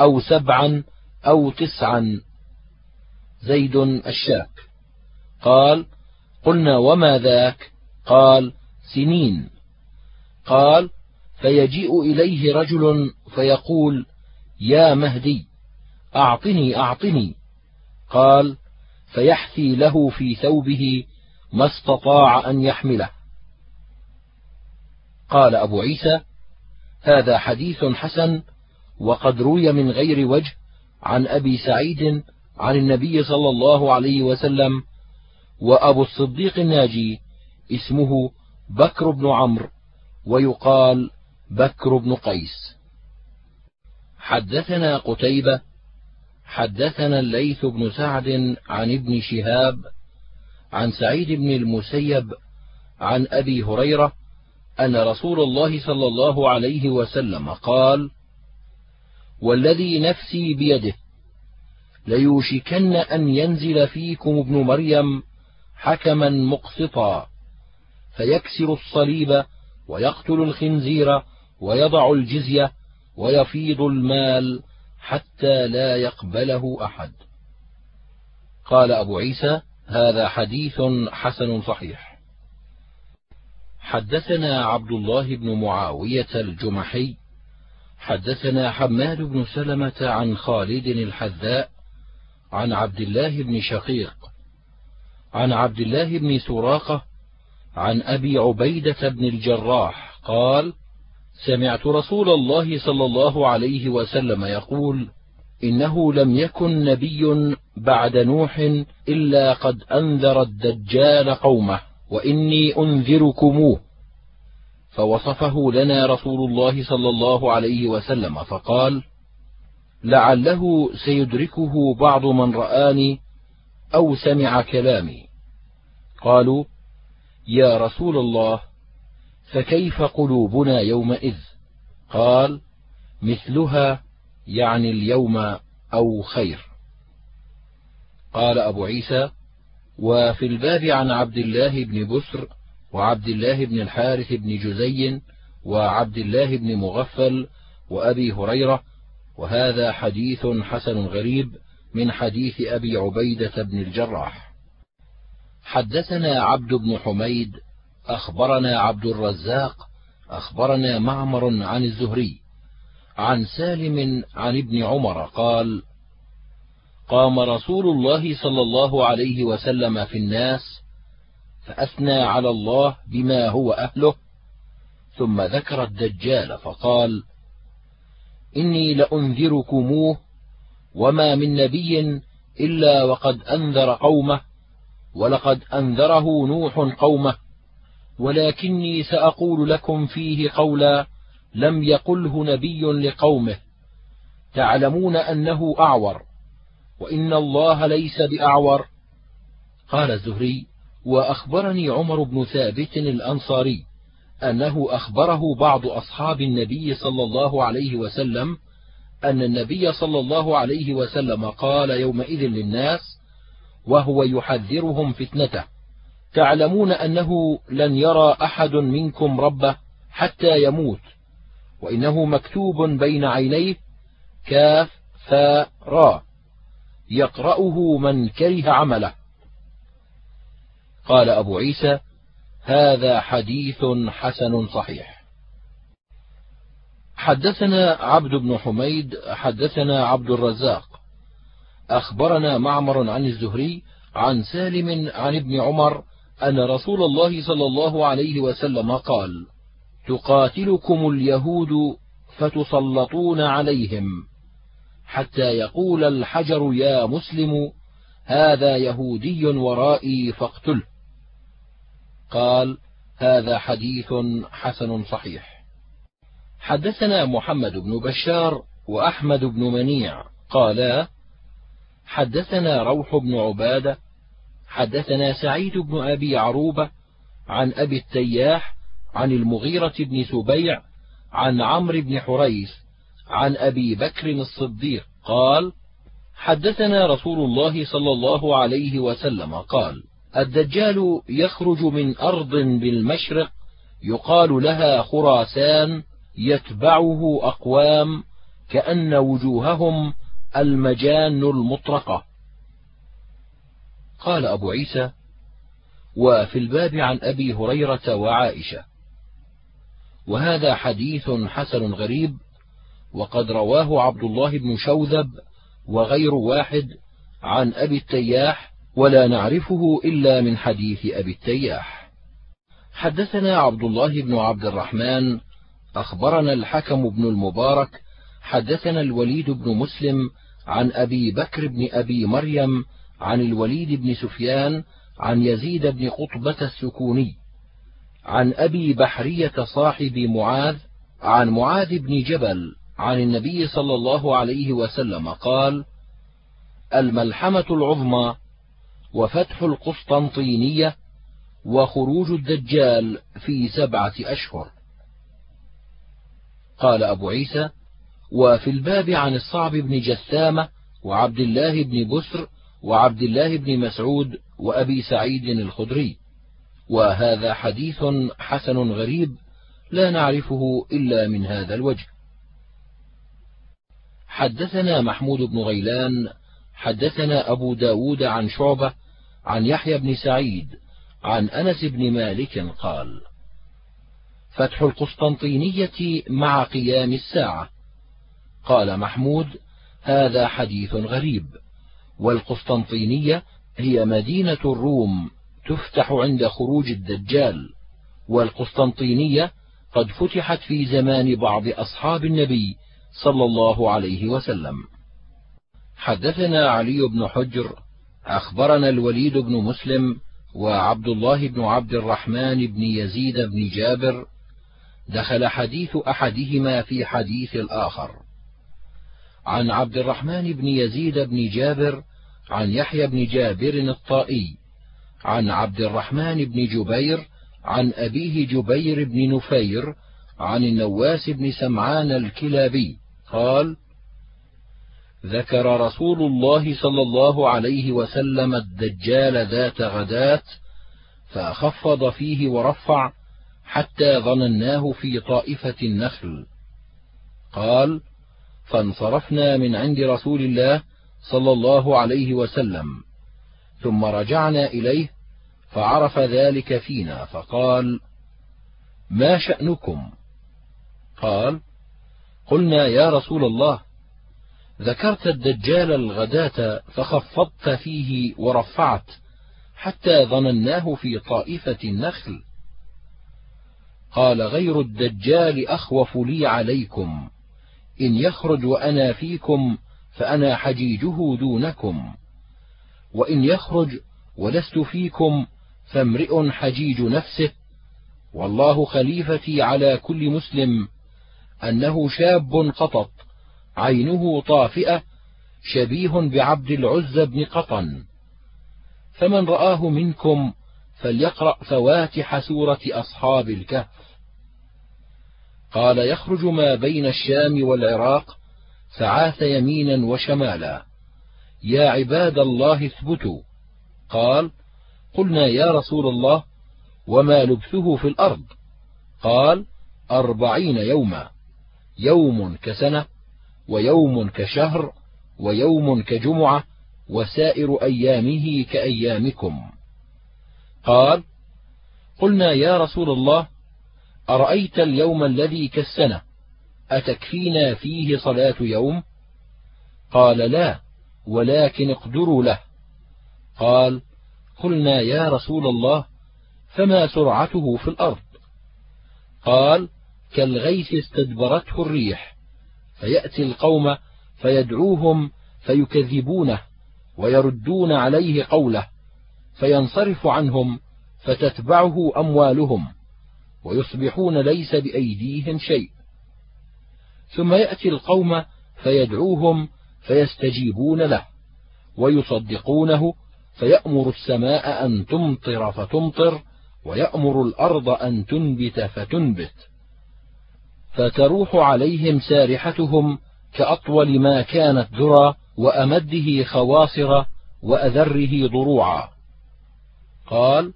أو سبعا أو تسعا. زيد الشاك. قال قلنا وما ذاك؟ قال سنين. قال فيجيء إليه رجل فيقول يا مهدي أعطني أعطني. قال فيحثي له في ثوبه ما استطاع أن يحمله. قال أبو عيسى هذا حديث حسن وقد روي من غير وجه عن أبي سعيد عن النبي صلى الله عليه وسلم وأبو الصديق الناجي اسمه بكر بن عمرو ويقال بكر بن قيس. حدثنا قتيبة حدثنا الليث بن سعد عن ابن شهاب عن سعيد بن المسيب عن أبي هريرة أن رسول الله صلى الله عليه وسلم قال والذي نفسي بيده ليوشكن أن ينزل فيكم ابن مريم حكما مقسطا فيكسر الصليب ويقتل الخنزير ويضع الجزية ويفيض المال حتى لا يقبله أحد. قال أبو عيسى هذا حديث حسن صحيح. حدثنا عبد الله بن معاوية الجمحي حدثنا حماد بن سلمة عن خالد الحذاء عن عبد الله بن شقيق عن عبد الله بن سراقة عن أبي عبيدة بن الجراح قال سمعت رسول الله صلى الله عليه وسلم يقول إنه لم يكن نبي بعد نوح إلا قد أنذر الدجال قومه وإني أنذركموه. فوصفه لنا رسول الله صلى الله عليه وسلم فقال لعله سيدركه بعض من رآني أو سمع كلامي. قالوا يا رسول الله فكيف قلوبنا يومئذ؟ قال مثلها يعني اليوم أو خير. قال أبو عيسى وفي الباب عن عبد الله بن بسر وعبد الله بن الحارث بن جزي وعبد الله بن مغفل وأبي هريرة وهذا حديث حسن غريب من حديث أبي عبيدة بن الجراح. حدثنا عبد بن حميد أخبرنا عبد الرزاق أخبرنا معمر عن الزهري عن سالم عن ابن عمر قال قام رسول الله صلى الله عليه وسلم في الناس فأثنى على الله بما هو أهله ثم ذكر الدجال فقال إني لأنذركموه وما من نبي إلا وقد أنذر قومه ولقد أنذره نوح قومه. ولكني سأقول لكم فيه قولا لم يقله نبي لقومه. تعلمون أنه أعور وإن الله ليس بأعور. قال الزهري وأخبرني عمر بن ثابت الأنصاري أنه أخبره بعض أصحاب النبي صلى الله عليه وسلم أن النبي صلى الله عليه وسلم قال يومئذ للناس وهو يحذرهم فتنته. تعلمون أنه لن يرى أحد منكم ربه حتى يموت وإنه مكتوب بين عينيه كاف فا را يقرأه من كره عمله. قال أبو عيسى هذا حديث حسن صحيح. حدثنا عبد بن حميد حدثنا عبد الرزاق. أخبرنا معمر عن الزهري عن سالم عن ابن عمر أن رسول الله صلى الله عليه وسلم قال تقاتلكم اليهود فتسلطون عليهم حتى يقول الحجر يا مسلم هذا يهودي ورائي فاقتله. قال هذا حديث حسن صحيح. حدثنا محمد بن بشار وأحمد بن منيع قالا حدثنا روح بن عبادة حدثنا سعيد بن أبي عروبة عن أبي التياح عن المغيرة بن سبيع عن عمرو بن حريث عن أبي بكر الصديق قال حدثنا رسول الله صلى الله عليه وسلم قال الدجال يخرج من أرض بالمشرق يقال لها خراسان يتبعه أقوام كأن وجوههم المجان المطرقة. قال أبو عيسى وفي الباب عن أبي هريرة وعائشة. وهذا حديث حسن غريب وقد رواه عبد الله بن شوذب وغير واحد عن أبي التياح ولا نعرفه إلا من حديث أبي التياح. حدثنا عبد الله بن عبد الرحمن أخبرنا الحكم بن المبارك حدثنا الوليد بن مسلم عن أبي بكر بن أبي مريم عن الوليد بن سفيان عن يزيد بن قطبة السكوني عن أبي بحرية صاحب معاذ عن معاذ بن جبل عن النبي صلى الله عليه وسلم قال الملحمة العظمى وفتح القسطنطينية وخروج الدجال في سبعة أشهر. قال أبو عيسى وفي الباب عن الصعب بن جثامه وعبد الله بن بسر وعبد الله بن مسعود وأبي سعيد الخدري. وهذا حديث حسن غريب لا نعرفه إلا من هذا الوجه. حدثنا محمود بن غيلان حدثنا أبو داود عن شعبة عن يحيى بن سعيد عن أنس بن مالك قال فتح القسطنطينية مع قيام الساعة قال محمود هذا حديث غريب والقسطنطينية هي مدينة الروم تفتح عند خروج الدجال والقسطنطينية قد فتحت في زمان بعض أصحاب النبي صلى الله عليه وسلم. حدثنا علي بن حجر أخبرنا الوليد بن مسلم وعبد الله بن عبد الرحمن بن يزيد بن جابر دخل حديث أحدهما في حديث الآخر. عن عبد الرحمن بن يزيد بن جابر عن يحيى بن جابر الطائي عن عبد الرحمن بن جبير عن أبيه جبير بن نفير عن النواس بن سمعان الكلابي. قال ذكر رسول الله صلى الله عليه وسلم الدجال ذات غداة فخفض فيه ورفع حتى ظنناه في طائفة النخل. قال فانصرفنا من عند رسول الله صلى الله عليه وسلم. ثم رجعنا إليه فعرف ذلك فينا فقال ما شأنكم؟ قال قلنا يا رسول الله ذكرت الدجال الغداة فخفضت فيه ورفعت حتى ظنناه في طائفة النخل. قال غير الدجال أخوف لي عليكم إن يخرج وأنا فيكم فأنا حجيجه دونكم. وإن يخرج ولست فيكم فامرئ حجيج نفسه. والله خليفتي على كل مسلم أنه شاب قطط عينه طافئة شبيه بعبد العزى بن قطن. فمن رآه منكم فليقرأ فواتح سورة أصحاب الكهف. قال يخرج ما بين الشام والعراق فعاث يمينا وشمالا. يا عباد الله اثبتوا. قال قلنا يا رسول الله وما لبثه في الأرض. قال أربعين يوما. يوم كسنة ويوم كشهر ويوم كجمعة وسائر أيامه كأيامكم. قال قلنا يا رسول الله أرأيت اليوم الذي كالسنة؟ أتكفينا فيه صلاة يوم؟ قال لا ولكن اقدروا له. قال قلنا يا رسول الله فما سرعته في الأرض؟ قال كالغيث استدبرته الريح فيأتي القوم فيدعوهم فيكذبونه ويردون عليه قوله فينصرف عنهم فتتبعه أموالهم ويصبحون ليس بأيديهم شيء. ثم يأتي القوم فيدعوهم فيستجيبون له ويصدقونه فيأمر السماء أن تمطر فتمطر ويأمر الأرض أن تنبت فتنبت فتروح عليهم سارحتهم كأطول ما كانت ذرى وأمده خواصر وأذره ضروعا قال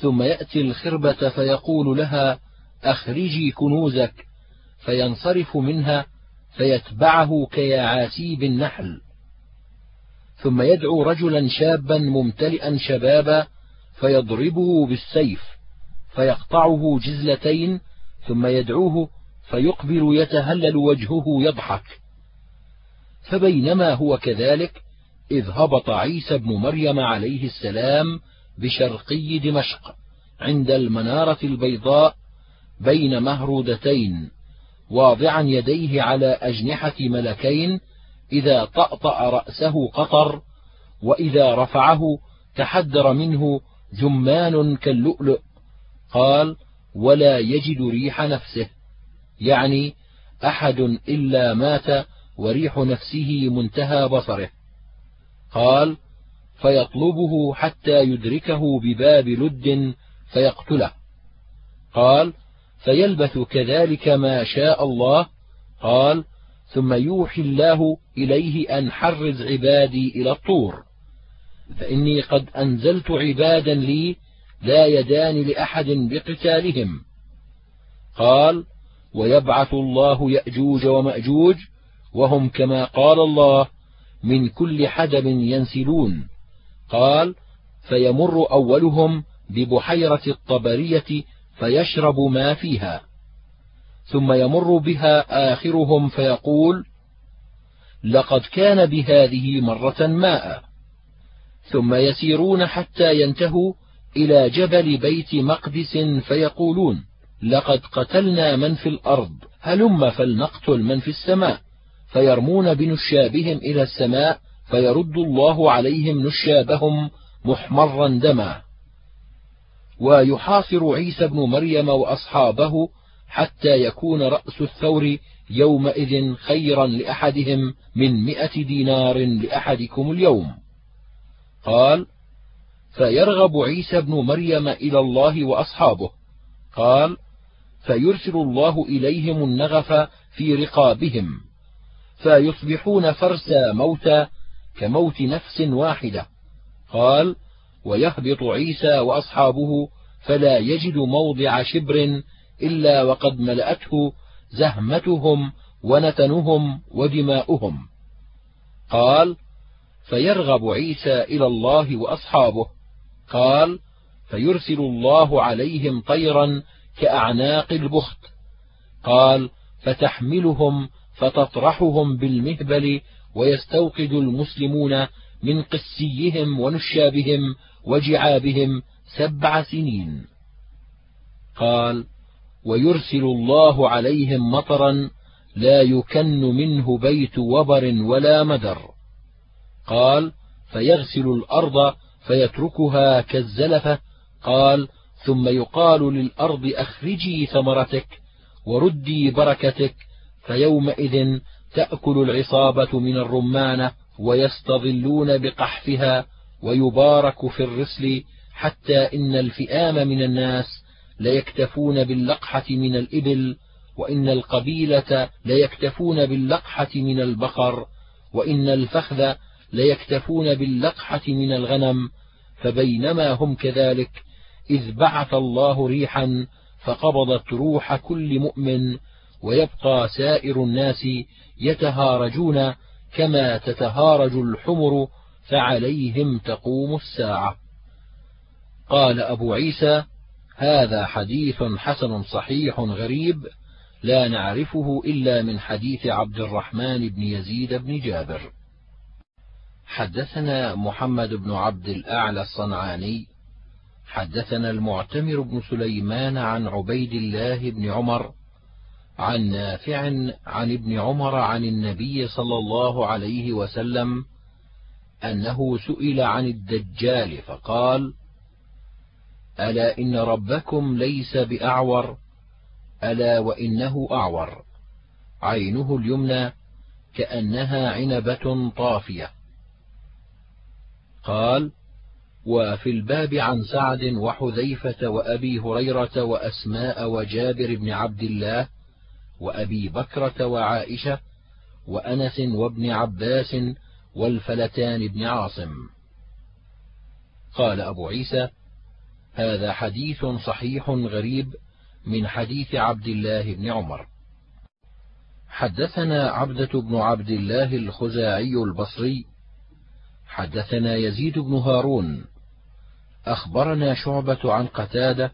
ثم يأتي الخربة فيقول لها أخرجي كنوزك فينصرف منها فيتبعه كيعاسيب النحل. ثم يدعو رجلا شابا ممتلئا شبابا فيضربه بالسيف فيقطعه جزلتين ثم يدعوه فيقبل يتهلل وجهه يضحك. فبينما هو كذلك إذ هبط عيسى بن مريم عليه السلام بشرقي دمشق عند المنارة البيضاء بين مهرودتين. واضعا يديه على أجنحة ملكين إذا طأطأ رأسه قطر وإذا رفعه تحدر منه جمان كاللؤلؤ. قال ولا يجد ريح نفسه. يعني أحد إلا مات وريح نفسه منتهى بصره. قال فيطلبه حتى يدركه بباب لد فيقتله. قال فيلبث كذلك ما شاء الله. قال ثم يوحي الله إليه أن حرز عبادي إلى الطور. فإني قد أنزلت عبادا لي لا يدان لأحد بقتالهم. قال ويبعث الله يأجوج ومأجوج وهم كما قال الله من كل حدب ينسلون. قال فيمر أولهم ببحيرة الطبرية فيشرب ما فيها. ثم يمر بها آخرهم فيقول لقد كان بهذه مرة ماء. ثم يسيرون حتى ينتهوا إلى جبل بيت المقدس فيقولون لقد قتلنا من في الأرض هلم فلنقتل من في السماء. فيرمون بنشابهم إلى السماء فيرد الله عليهم نشابهم محمرا دما. ويحاصر عيسى بن مريم وأصحابه حتى يكون رأس الثور يومئذ خيرا لأحدهم من مئة دينار لأحدكم اليوم. قال فيرغب عيسى بن مريم إلى الله وأصحابه. قال فيرسل الله إليهم النغف في رقابهم. فيصبحون فرسى موتى كموت نفس واحدة. قال ويهبط عيسى وأصحابه فلا يجد موضع شبر إلا وقد ملأته زهمتهم ونتنهم ودماؤهم. قال فيرغب عيسى إلى الله وأصحابه. قال فيرسل الله عليهم طيرا كأعناق البخت. قال فتحملهم فتطرحهم بالمهبل ويستوقد المسلمون من قسيهم ونشابهم وجعابهم سبع سنين. قال ويرسل الله عليهم مطرا لا يكن منه بيت وبر ولا مدر. قال فيغسل الأرض فيتركها كالزلفة. قال ثم يقال للأرض أخرجي ثمرتك وردي بركتك. فيومئذ تأكل العصابة من الرمانة ويستظلون بقحفها ويبارك في الرسل حتى إن الفئام من الناس ليكتفون باللقحة من الإبل وإن القبيلة ليكتفون باللقحة من البقر وإن الفخذ ليكتفون باللقحة من الغنم فبينما هم كذلك إذ بعث الله ريحا فقبضت روح كل مؤمن ويبقى سائر الناس يتهارجون كما تتهارج الحمر فعليهم تقوم الساعة. قال أبو عيسى هذا حديث حسن صحيح غريب لا نعرفه إلا من حديث عبد الرحمن بن يزيد بن جابر. حدثنا محمد بن عبد الأعلى الصنعاني. حدثنا المعتمر بن سليمان عن عبيد الله بن عمر عن نافع عن ابن عمر عن النبي صلى الله عليه وسلم أنه سئل عن الدجال فقال: ألا إن ربكم ليس بأعور؟ ألا وإنه أعور. عينه اليمنى كأنها عنبة طافية. قال وفي الباب عن سعد وحذيفة وأبي هريرة وأسماء وجابر بن عبد الله وأبي بكرة وعائشة وأنس وابن عباس والفلتان بن عاصم. قال أبو عيسى هذا حديث صحيح غريب من حديث عبد الله بن عمر. حدثنا عبدة بن عبد الله الخزاعي البصري. حدثنا يزيد بن هارون. أخبرنا شعبة عن قتادة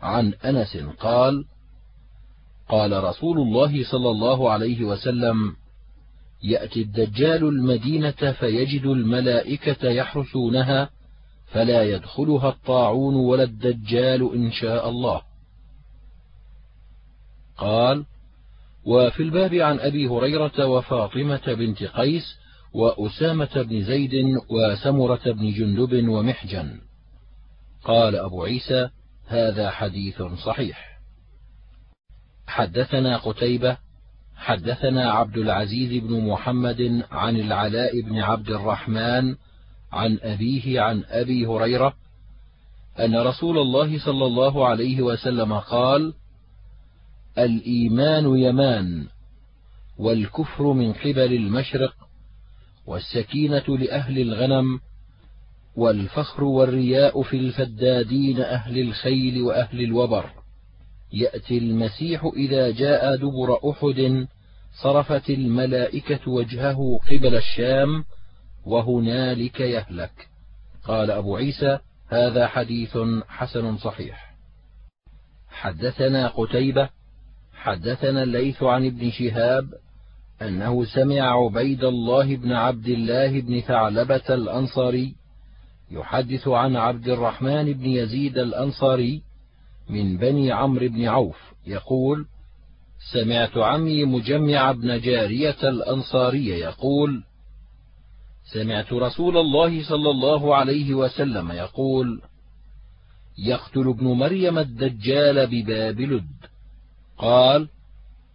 عن أنس قال قال رسول الله صلى الله عليه وسلم يأتي الدجال المدينة فيجد الملائكة يحرسونها فلا يدخلها الطاعون ولا الدجال إن شاء الله. قال وفي الباب عن أبي هريرة وفاطمة بنت قيس وأسامة بن زيد وسمرة بن جندب ومحجن. قال أبو عيسى هذا حديث صحيح. حدثنا قتيبة حدثنا عبد العزيز بن محمد عن العلاء بن عبد الرحمن عن أبيه عن أبي هريرة أن رسول الله صلى الله عليه وسلم قال: الإيمان يمان، والكفر من قبل المشرق، والسكينة لأهل الغنم، والفخر والرياء في الفدادين أهل الخيل وأهل الوبر. يأتي المسيح إذا جاء دبر أحد صرفت الملائكة وجهه قبل الشام وهنالك يهلك. قال أبو عيسى هذا حديث حسن صحيح. حدثنا قتيبة حدثنا الليث عن ابن شهاب أنه سمع عبيد الله بن عبد الله بن ثعلبة الأنصاري يحدث عن عبد الرحمن بن يزيد الأنصاري من بني عمرو بن عوف يقول سمعت عمي مجمع بن جارية الأنصاري يقول سمعت رسول الله صلى الله عليه وسلم يقول يقتل ابن مريم الدجال بباب لد قال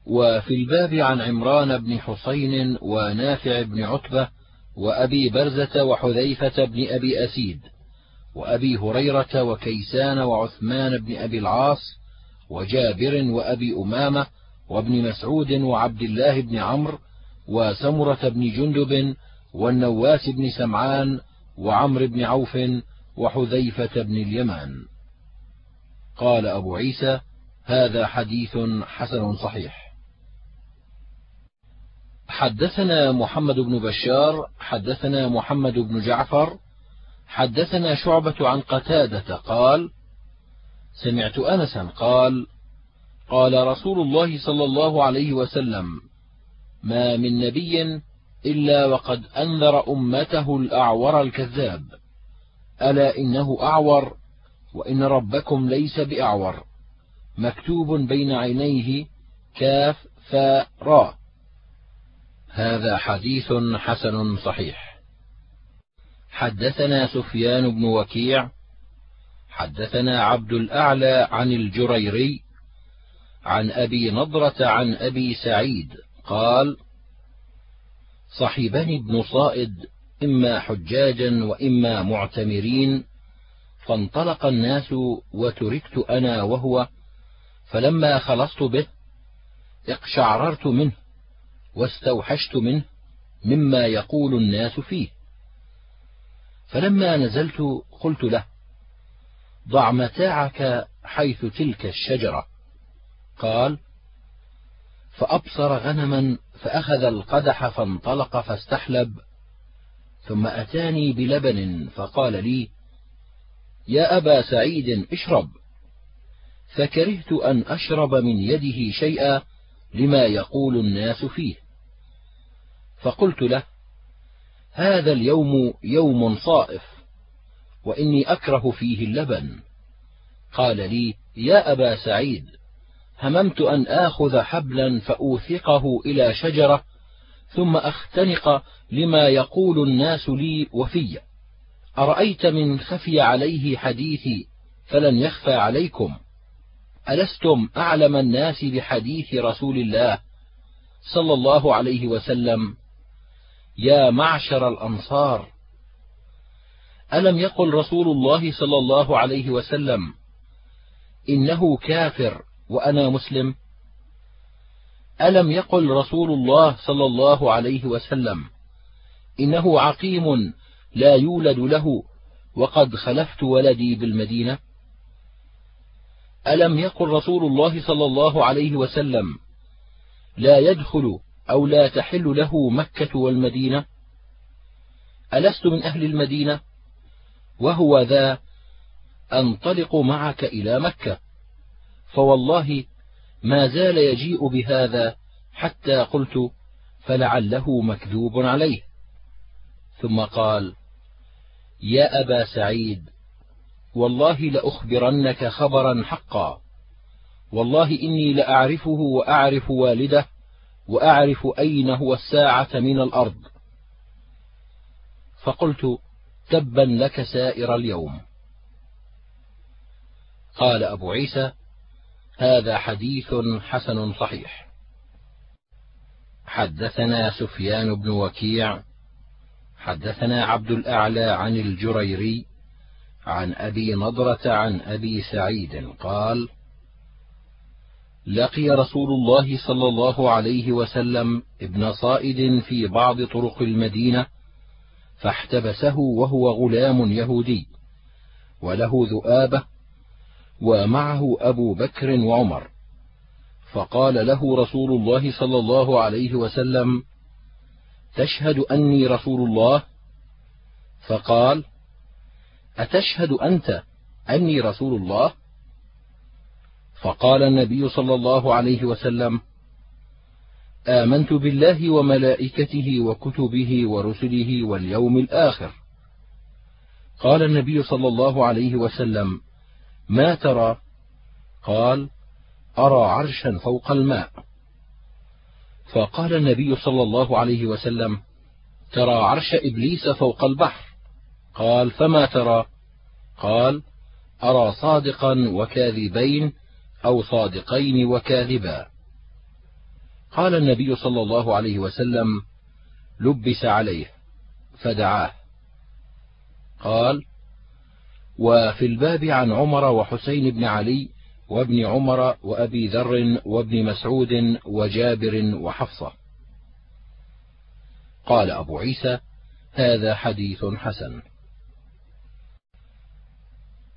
وفي الباب عن عمران بن حسين ونافع بن عتبة وأبي برزة وحذيفة بن أبي أسيد. وأبي هريرة وكيسان وعثمان بن أبي العاص وجابر وأبي أمامة وابن مسعود وعبد الله بن عمرو وسمرة بن جندب والنواس بن سمعان وعمرو بن عوف وحذيفة بن اليمان. قال أبو عيسى هذا حديث حسن صحيح. حدثنا محمد بن بشار حدثنا محمد بن جعفر حدثنا شعبة عن قتادة قال سمعت أنسا قال قال رسول الله صلى الله عليه وسلم ما من نبي إلا وقد أنذر أمته الأعور الكذاب. ألا إنه أعور وإن ربكم ليس بأعور. مكتوب بين عينيه كاف فاء را. هذا حديث حسن صحيح. حدثنا سفيان بن وكيع حدثنا عبد الأعلى عن الجريري عن أبي نضرة عن أبي سعيد قال صحبني ابن صائد إما حجاجا وإما معتمرين فانطلق الناس وتركت أنا وهو فلما خلصت به اقشعررت منه واستوحشت منه مما يقول الناس فيه. فلما نزلت قلت له ضع متاعك حيث تلك الشجرة. قال فأبصر غنما فأخذ القدح فانطلق فاستحلب ثم أتاني بلبن فقال لي يا أبا سعيد اشرب. فكرهت أن أشرب من يده شيئا لما يقول الناس فيه. فقلت له هذا اليوم يوم صائف وإني أكره فيه اللبن. قال لي يا أبا سعيد هممت أن آخذ حبلا فأوثقه إلى شجرة ثم أختنق لما يقول الناس لي وفي. أرأيت من خفي عليه حديثي فلن يخفى عليكم. ألستم أعلم الناس بحديث رسول الله صلى الله عليه وسلم؟ يا معشر الأنصار. ألم يقل رسول الله صلى الله عليه وسلم إنه كافر وأنا مسلم؟ ألم يقل رسول الله صلى الله عليه وسلم إنه عقيم لا يولد له وقد خلفت ولدي بالمدينة؟ ألم يقل رسول الله صلى الله عليه وسلم لا يدخل أو لا تحل له مكة والمدينة؟ ألست من أهل المدينة؟ وهو ذا أنطلق معك إلى مكة. فوالله ما زال يجيء بهذا حتى قلت فلعله مكذوب عليه. ثم قال يا أبا سعيد والله لأخبرنك خبرا حقا. والله إني لأعرفه وأعرف والده وأعرف أين هو الساعة من الأرض. فقلت تبا لك سائر اليوم. قال أبو عيسى هذا حديث حسن صحيح. حدثنا سفيان بن وكيع حدثنا عبد الأعلى عن الجريري عن أبي نضرة عن أبي سعيد قال لقي رسول الله صلى الله عليه وسلم ابن صائد في بعض طرق المدينة فاحتبسه وهو غلام يهودي وله ذؤابة ومعه أبو بكر وعمر. فقال له رسول الله صلى الله عليه وسلم تشهد أني رسول الله؟ فقال أتشهد أنت أني رسول الله؟ فقال النبي صلى الله عليه وسلم آمنت بالله وملائكته وكتبه ورسله واليوم الآخر. قال النبي صلى الله عليه وسلم ما ترى؟ قال أرى عرشا فوق الماء. فقال النبي صلى الله عليه وسلم ترى عرش إبليس فوق البحر؟ قال فما ترى؟ قال أرى صادقا وكاذبين أو صادقين وكاذبا. قال النبي صلى الله عليه وسلم لبس عليه فدعاه. قال وفي الباب عن عمر وحسين بن علي وابن عمر وأبي ذر وابن مسعود وجابر وحفصة. قال أبو عيسى هذا حديث حسن.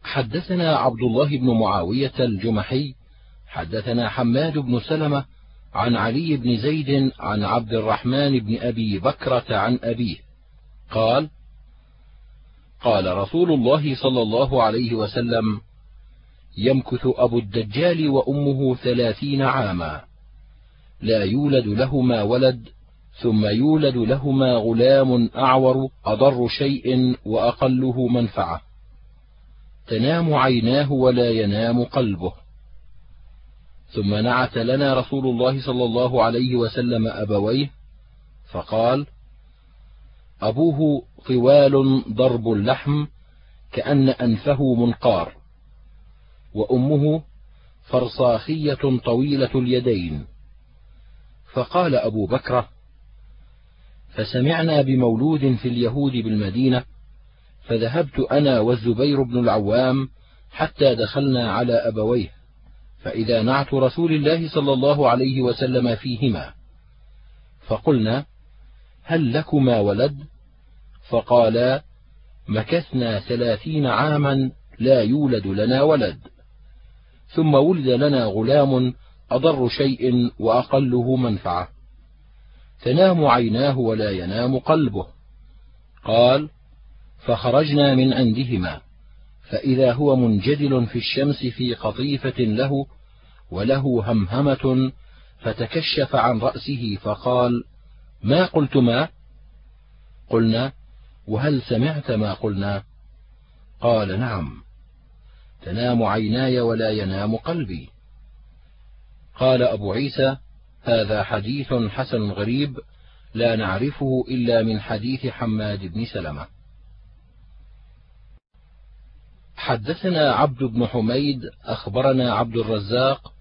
حدثنا عبد الله بن معاوية الجمحي حدثنا حماد بن سلمة عن علي بن زيد عن عبد الرحمن بن أبي بكرة عن أبيه قال قال رسول الله صلى الله عليه وسلم يمكث أبو الدجال وأمه ثلاثين عاما لا يولد لهما ولد ثم يولد لهما غلام أعور أضر شيء وأقله منفعة. تنام عيناه ولا ينام قلبه. ثم نعت لنا رسول الله صلى الله عليه وسلم أبويه فقال أبوه طوال ضرب اللحم كأن أنفه منقار وأمه فرصاخية طويلة اليدين. فقال أبو بكرة فسمعنا بمولود في اليهود بالمدينة فذهبت أنا والزبير بن العوام حتى دخلنا على أبويه فإذا نعت رسول الله صلى الله عليه وسلم فيهما. فقلنا هل لكما ولد؟ فقالا مكثنا ثلاثين عاما لا يولد لنا ولد. ثم ولد لنا غلام أضر شيء وأقله منفعة. تنام عيناه ولا ينام قلبه. قال فخرجنا من عندهما فإذا هو منجدل في الشمس في قطيفة له وله همهمة فتكشف عن رأسه فقال ما قلتما؟ قلنا وهل سمعت ما قلنا؟ قال نعم. تنام عيناي ولا ينام قلبي. قال أبو عيسى هذا حديث حسن غريب لا نعرفه إلا من حديث حماد بن سلمة. حدثنا عبد بن حميد أخبرنا عبد الرزاق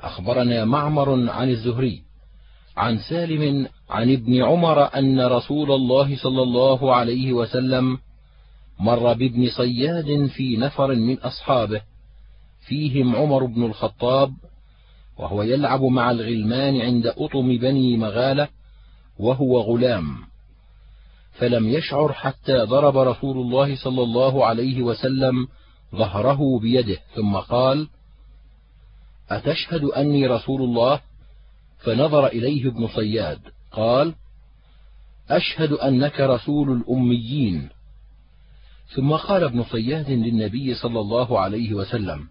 أخبرنا معمر عن الزهري عن سالم عن ابن عمر أن رسول الله صلى الله عليه وسلم مر بابن صياد في نفر من أصحابه فيهم عمر بن الخطاب وهو يلعب مع الغلمان عند أطم بني مغالة وهو غلام. فلم يشعر حتى ضرب رسول الله صلى الله عليه وسلم ظهره بيده ثم قال أتشهد أني رسول الله؟ فنظر إليه ابن صياد قال أشهد أنك رسول الأميين. ثم قال ابن صياد للنبي صلى الله عليه وسلم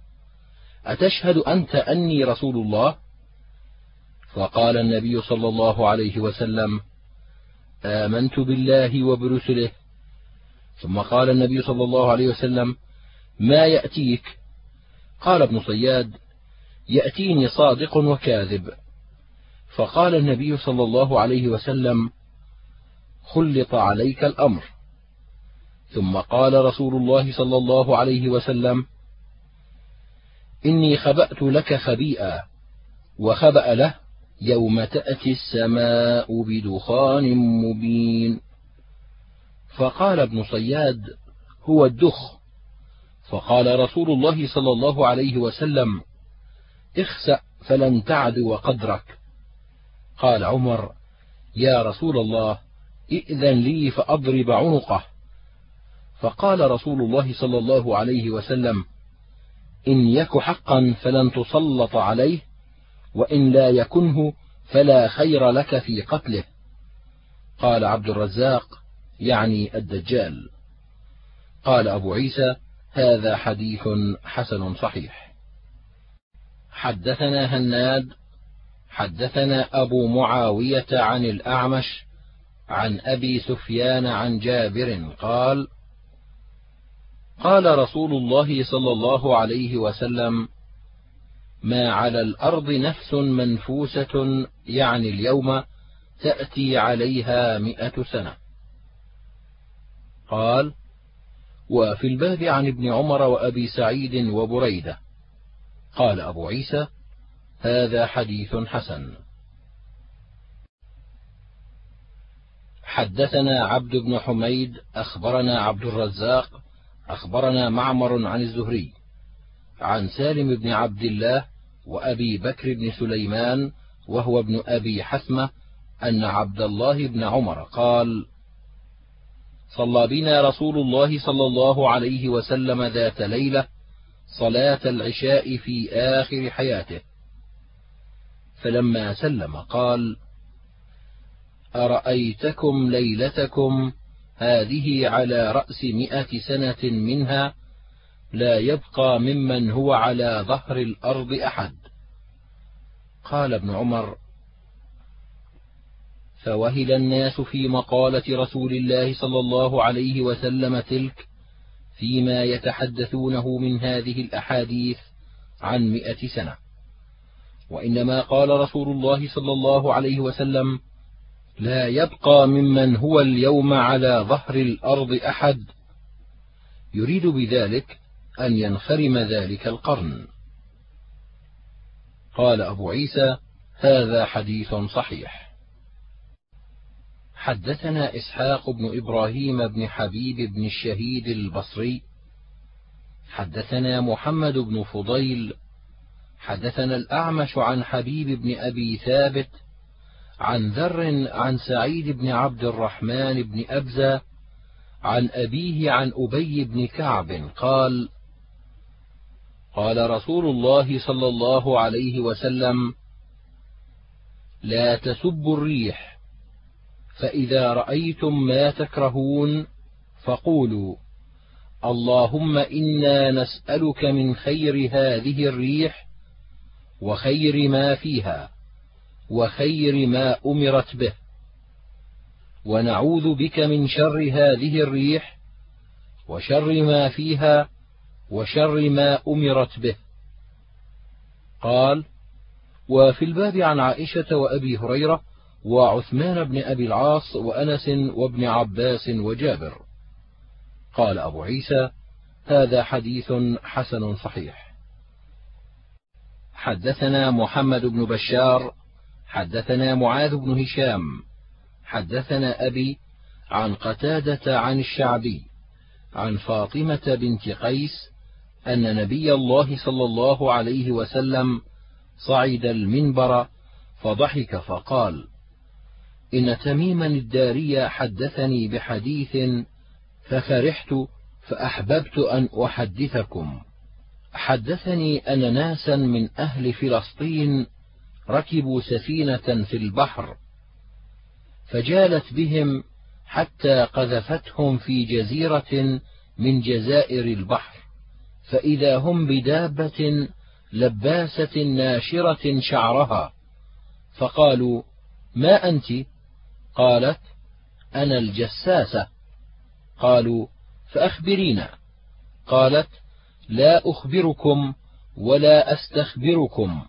أتشهد أنت أني رسول الله؟ فقال النبي صلى الله عليه وسلم آمنت بالله وبرسله. ثم قال النبي صلى الله عليه وسلم ما يأتيك؟ قال ابن صياد يأتيني صادق وكاذب. فقال النبي صلى الله عليه وسلم خلط عليك الأمر. ثم قال رسول الله صلى الله عليه وسلم إني خبأت لك خبيئا وخبأ له يوم تأتي السماء بدخان مبين. فقال ابن صياد هو الدخ. فقال رسول الله صلى الله عليه وسلم اخسأ فلن تعدو قدرك. قال عمر يا رسول الله إئذن لي فأضرب عنقه. فقال رسول الله صلى الله عليه وسلم إن يك حقا فلن تسلط عليه وإن لا يكنه فلا خير لك في قتله. قال عبد الرزاق يعني الدجال. قال أبو عيسى هذا حديث حسن صحيح. حدثنا هناد حدثنا أبو معاوية عن الأعمش عن أبي سفيان عن جابر قال قال رسول الله صلى الله عليه وسلم ما على الأرض نفس منفوسة يعني اليوم تأتي عليها مئة سنة قال وفي الباب عن ابن عمر وأبي سعيد وبريدة. قال أبو عيسى هذا حديث حسن. حدثنا عبد بن حميد أخبرنا عبد الرزاق أخبرنا معمر عن الزهري عن سالم بن عبد الله وأبي بكر بن سليمان وهو ابن أبي حثمة أن عبد الله بن عمر قال صلى بنا رسول الله صلى الله عليه وسلم ذات ليلة صلاة العشاء في آخر حياته. فلما سلم قال أرأيتكم ليلتكم هذه على رأس مئة سنة منها لا يبقى ممن هو على ظهر الأرض أحد؟ قال ابن عمر فوهل الناس في مقالة رسول الله صلى الله عليه وسلم تلك فيما يتحدثونه من هذه الأحاديث عن مئة سنة. وإنما قال رسول الله صلى الله عليه وسلم لا يبقى ممن هو اليوم على ظهر الأرض أحد. يريد بذلك أن ينخرم ذلك القرن. قال أبو عيسى هذا حديث صحيح. حدثنا إسحاق بن إبراهيم بن حبيب بن الشهيد البصري حدثنا محمد بن فضيل حدثنا الأعمش عن حبيب بن أبي ثابت عن ذر عن سعيد بن عبد الرحمن بن أبزة عن أبيه عن أبي بن كعب قال قال رسول الله صلى الله عليه وسلم لا تسبوا الريح فإذا رأيتم ما تكرهون فقولوا اللهم إنا نسألك من خير هذه الريح وخير ما فيها وخير ما أمرت به ونعوذ بك من شر هذه الريح وشر ما فيها وشر ما أمرت به قال وفي الباب عن عائشة وأبي هريرة وعثمان بن أبي العاص وأنس وابن عباس وجابر. قال أبو عيسى هذا حديث حسن صحيح. حدثنا محمد بن بشار حدثنا معاذ بن هشام حدثنا أبي عن قتادة عن الشعبي عن فاطمة بنت قيس أن نبي الله صلى الله عليه وسلم صعد المنبر فضحك فقال إن تميما الداري حدثني بحديث ففرحت فأحببت أن أحدثكم. حدثني أن ناسا من أهل فلسطين ركبوا سفينة في البحر فجالت بهم حتى قذفتهم في جزيرة من جزائر البحر فإذا هم بدابة لباسة ناشرة شعرها فقالوا ما أنت؟ قالت أنا الجساسة. قالوا فأخبرينا. قالت لا أخبركم ولا أستخبركم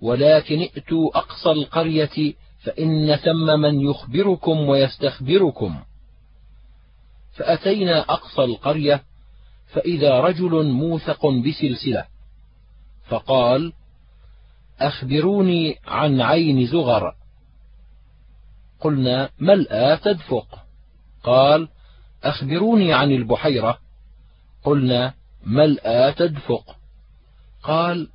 ولكن ائتوا أقصى القرية فإن ثم من يخبركم ويستخبركم. فأتينا أقصى القرية فإذا رجل موثق بسلسلة. فقال أخبروني عن عين زغر. قلنا ملأى تدفق؟ قال أخبروني عن البحيرة. قلنا ملأى تدفق؟ قال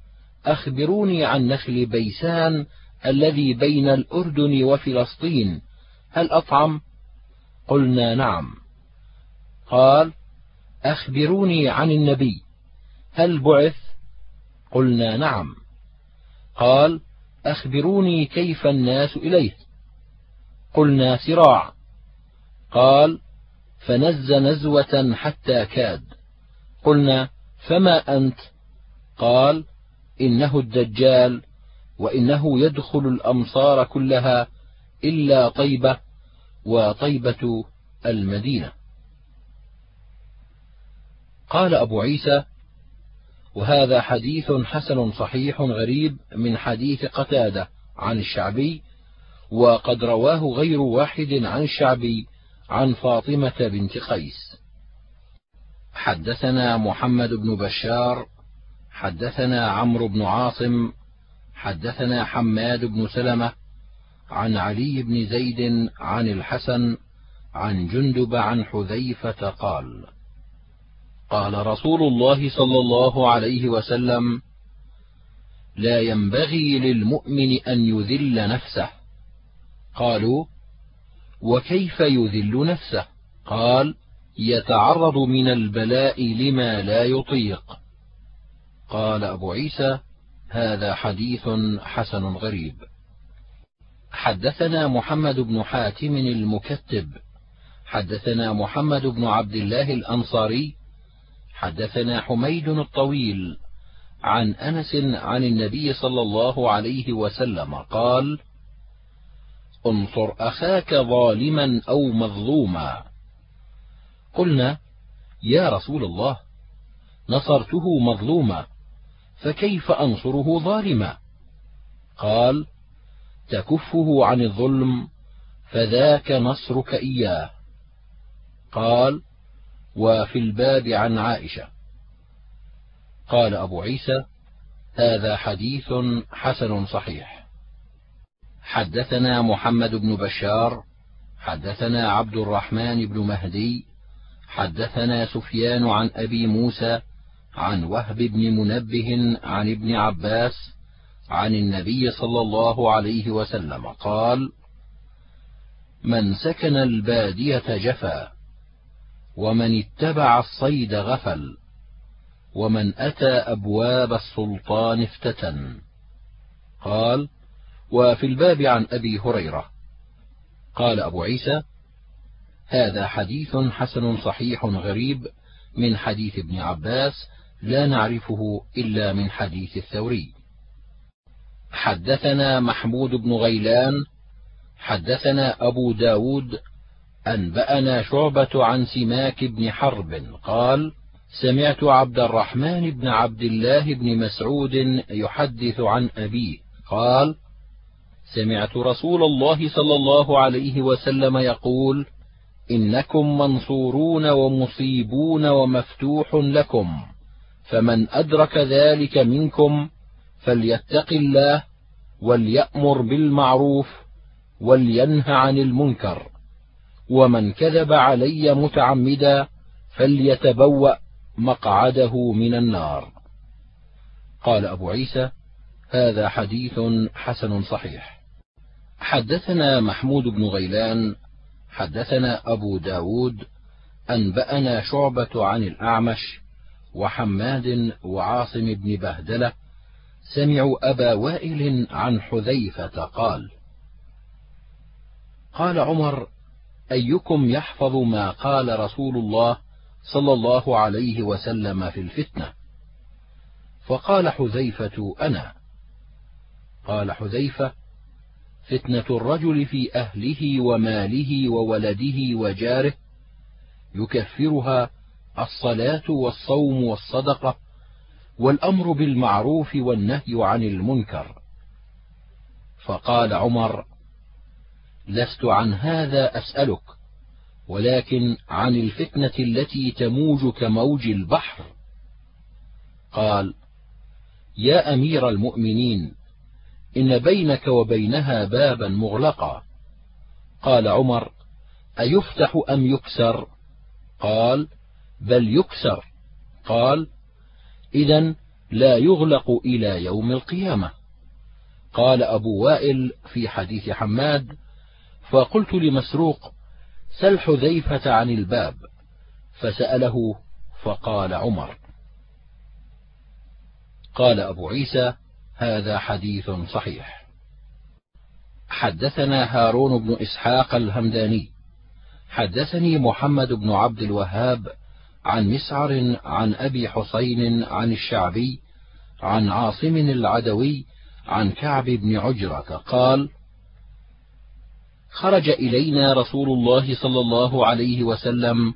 أخبروني عن نخل بيسان الذي بين الأردن وفلسطين. هل أطعم؟ قلنا نعم. قال أخبروني عن النبي. هل بعث؟ قلنا نعم. قال أخبروني كيف الناس إليه. قلنا سراع. قال فنز نزوة حتى كاد. قلنا فما أنت؟ قال إنه الدجال وإنه يدخل الأمصار كلها إلا طيبة وطيبة المدينة. قال أبو عيسى وهذا حديث حسن صحيح غريب من حديث قتادة عن الشعبي وقد رواه غير واحد عن الشعبي عن فاطمة بنت قيس. حدثنا محمد بن بشار حدثنا عمرو بن عاصم حدثنا حماد بن سلمة عن علي بن زيد عن الحسن عن جندب عن حذيفة قال قال رسول الله صلى الله عليه وسلم لا ينبغي للمؤمن أن يذل نفسه قالوا وكيف يذل نفسه؟ قال يتعرض من البلاء لما لا يطيق. قال أبو عيسى هذا حديث حسن غريب. حدثنا محمد بن حاتم المكتب. حدثنا محمد بن عبد الله الأنصاري. حدثنا حميد الطويل. عن أنس عن النبي صلى الله عليه وسلم قال انصر أخاك ظالما أو مظلوما. قلنا يا رسول الله نصرته مظلوما فكيف أنصره ظالما؟ قال تكفه عن الظلم فذاك نصرك إياه. قال وفي الباب عن عائشة. قال أبو عيسى هذا حديث حسن صحيح. حدثنا محمد بن بشار حدثنا عبد الرحمن بن مهدي حدثنا سفيان عن أبي موسى عن وهب بن منبه عن ابن عباس عن النبي صلى الله عليه وسلم قال من سكن البادية جفا ومن اتبع الصيد غفل ومن أتى أبواب السلطان افتتن قال وفي الباب عن أبي هريرة. قال أبو عيسى هذا حديث حسن صحيح غريب من حديث ابن عباس لا نعرفه إلا من حديث الثوري. حدثنا محمود بن غيلان حدثنا أبو داود أنبأنا شعبة عن سماك بن حرب قال سمعت عبد الرحمن بن عبد الله بن مسعود يحدث عن أبيه قال سمعت رسول الله صلى الله عليه وسلم يقول إنكم منصورون ومصيبون ومفتوح لكم فمن أدرك ذلك منكم فليتق الله وليأمر بالمعروف ولينه عن المنكر ومن كذب علي متعمدا فليتبوأ مقعده من النار. قال أبو عيسى هذا حديث حسن صحيح. حدثنا محمود بن غيلان حدثنا أبو داود أنبأنا شعبة عن الأعمش وحماد وعاصم بن بهدلة سمعوا أبا وائل عن حذيفة قال قال عمر أيكم يحفظ ما قال رسول الله صلى الله عليه وسلم في الفتنة؟ فقال حذيفة أنا. قال حذيفة فتنة الرجل في أهله وماله وولده وجاره يكفرها الصلاة والصوم والصدقة والأمر بالمعروف والنهي عن المنكر. فقال عمر لست عن هذا أسألك ولكن عن الفتنة التي تموج كموج البحر. قال يا أمير المؤمنين إن بينك وبينها بابا مغلقا. قال عمر أيفتح أم يكسر؟ قال بل يكسر. قال اذا لا يغلق إلى يوم القيامة. قال أبو وائل في حديث حماد فقلت لمسروق سل حذيفة عن الباب. فسأله فقال عمر. قال أبو عيسى هذا حديث صحيح. حدثنا هارون بن إسحاق الهمداني. حدثني محمد بن عبد الوهاب عن مسعر عن أبي حسين عن الشعبي عن عاصم العدوي عن كعب بن عجرة قال خرج إلينا رسول الله صلى الله عليه وسلم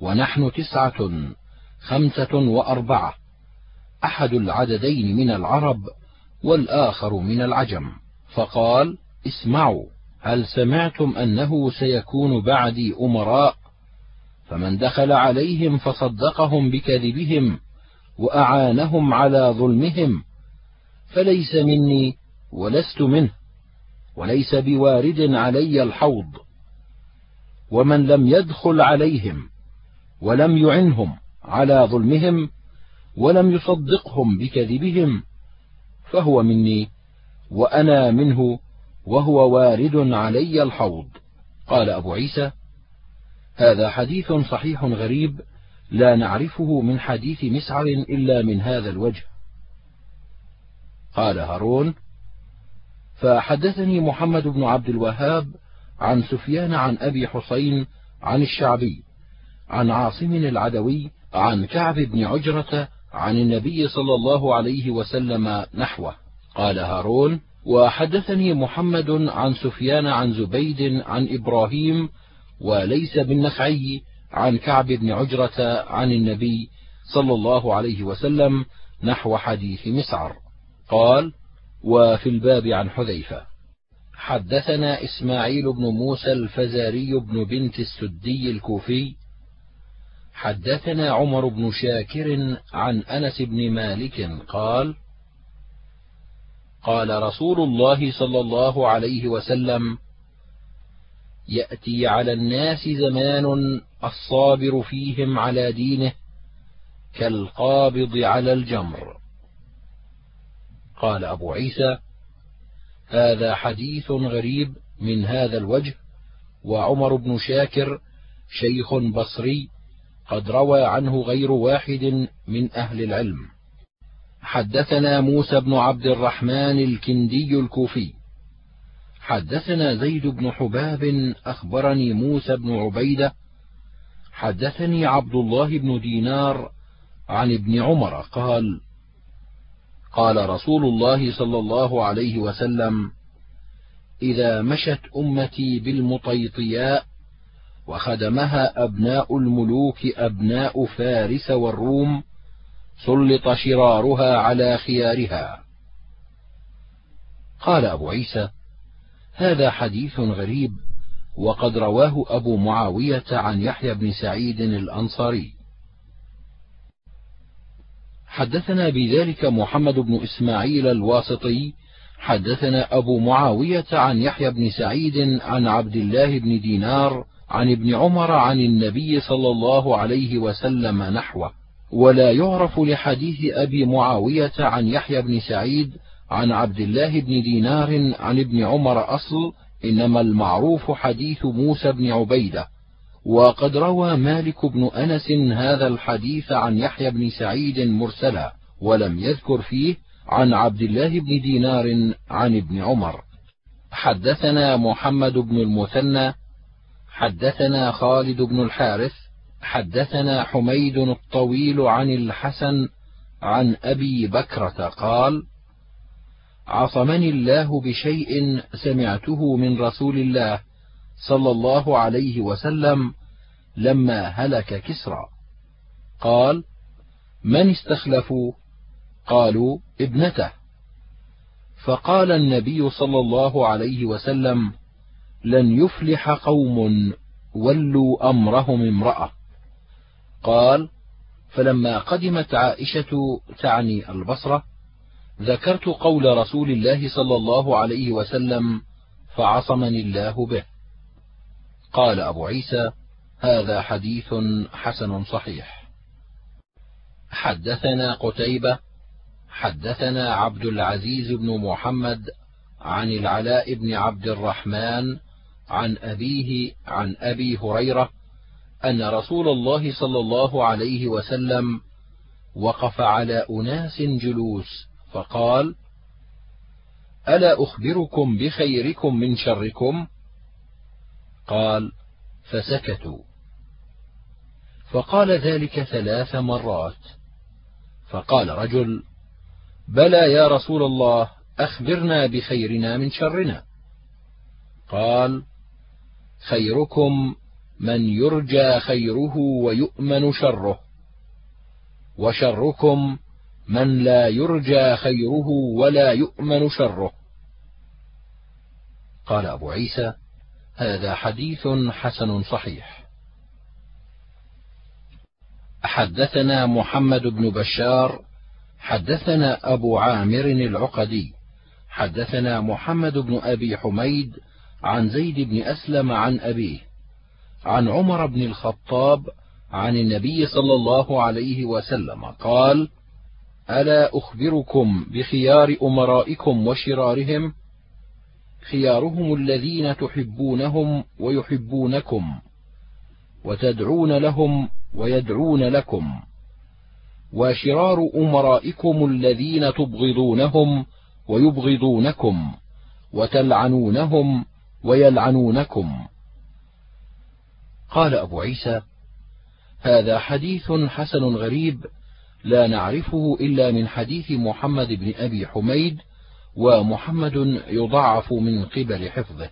ونحن تسعة خمسة وأربعة أحد العددين من العرب والآخر من العجم. فقال اسمعوا هل سمعتم أنه سيكون بعدي أمراء؟ فمن دخل عليهم فصدقهم بكذبهم وأعانهم على ظلمهم. فليس مني ولست منه وليس بوارد علي الحوض. ومن لم يدخل عليهم ولم يعنهم على ظلمهم ولم يصدقهم بكذبهم فهو مني وأنا منه وهو وارد علي الحوض. قال أبو عيسى هذا حديث صحيح غريب لا نعرفه من حديث مسعر إلا من هذا الوجه. قال هارون فحدثني محمد بن عبد الوهاب عن سفيان عن أبي حسين عن الشعبي عن عاصم العدوي عن كعب بن عجرة عن النبي صلى الله عليه وسلم نحوه. قال هارون وحدثني محمد عن سفيان عن زبيد عن إبراهيم وليس بالنخعي عن كعب بن عجرة عن النبي صلى الله عليه وسلم نحو حديث مسعر. قال وفي الباب عن حذيفة. حدثنا إسماعيل بن موسى الفزاري بن بنت السدي الكوفي حدثنا عمر بن شاكر عن أنس بن مالك قال قال رسول الله صلى الله عليه وسلم يأتي على الناس زمان الصابر فيهم على دينه كالقابض على الجمر. قال أبو عيسى هذا حديث غريب من هذا الوجه وعمر بن شاكر شيخ بصري قد روى عنه غير واحد من أهل العلم. حدثنا موسى بن عبد الرحمن الكندي الكوفي. حدثنا زيد بن حباب أخبرني موسى بن عبيدة. حدثني عبد الله بن دينار عن ابن عمر قال قال رسول الله صلى الله عليه وسلم إذا مشت أمتي بالمطيطياء وخدمها أبناء الملوك أبناء فارس والروم سلط شرارها على خيارها. قال أبو عيسى هذا حديث غريب وقد رواه أبو معاوية عن يحيى بن سعيد الأنصاري. حدثنا بذلك محمد بن إسماعيل الواسطي حدثنا أبو معاوية عن يحيى بن سعيد عن عبد الله بن دينار عن ابن عمر عن النبي صلى الله عليه وسلم نحوه ولا يعرف لحديث أبي معاوية عن يحيى بن سعيد عن عبد الله بن دينار عن ابن عمر أصل إنما المعروف حديث موسى بن عبيدة. وقد روى مالك بن أنس هذا الحديث عن يحيى بن سعيد مرسلا ولم يذكر فيه عن عبد الله بن دينار عن ابن عمر. حدثنا محمد بن المثنى حدثنا خالد بن الحارث حدثنا حميد الطويل عن الحسن عن أبي بكرة قال عصمني الله بشيء سمعته من رسول الله صلى الله عليه وسلم لما هلك كسرى. قال من استخلفوا؟ قالوا ابنته. فقال النبي صلى الله عليه وسلم لن يفلح قوم ولوا أمرهم امرأة. قال فلما قدمت عائشة تعني البصرة ذكرت قول رسول الله صلى الله عليه وسلم فعصمني الله به. قال أبو عيسى هذا حديث حسن صحيح. حدثنا قتيبة حدثنا عبد العزيز بن محمد عن العلاء بن عبد الرحمن عن أبيه عن أبي هريرة أن رسول الله صلى الله عليه وسلم وقف على أناس جلوس فقال ألا أخبركم بخيركم من شركم؟ قال فسكتوا. فقال ذلك ثلاث مرات. فقال رجل بلى يا رسول الله أخبرنا بخيرنا من شرنا. قال خيركم من يرجى خيره ويؤمن شره وشركم من لا يرجى خيره ولا يؤمن شره. قال أبو عيسى هذا حديث حسن صحيح. حدثنا محمد بن بشار حدثنا أبو عامر العقدي حدثنا محمد بن أبي حميد عن زيد بن أسلم عن أبيه عن عمر بن الخطاب عن النبي صلى الله عليه وسلم قال ألا أخبركم بخيار أمرائكم وشرارهم؟ خيارهم الذين تحبونهم ويحبونكم وتدعون لهم ويدعون لكم وشرار أمرائكم الذين تبغضونهم ويبغضونكم وتلعنونهم ويلعنونكم. قال أبو عيسى هذا حديث حسن غريب لا نعرفه إلا من حديث محمد بن أبي حميد ومحمد يضعف من قبل حفظه.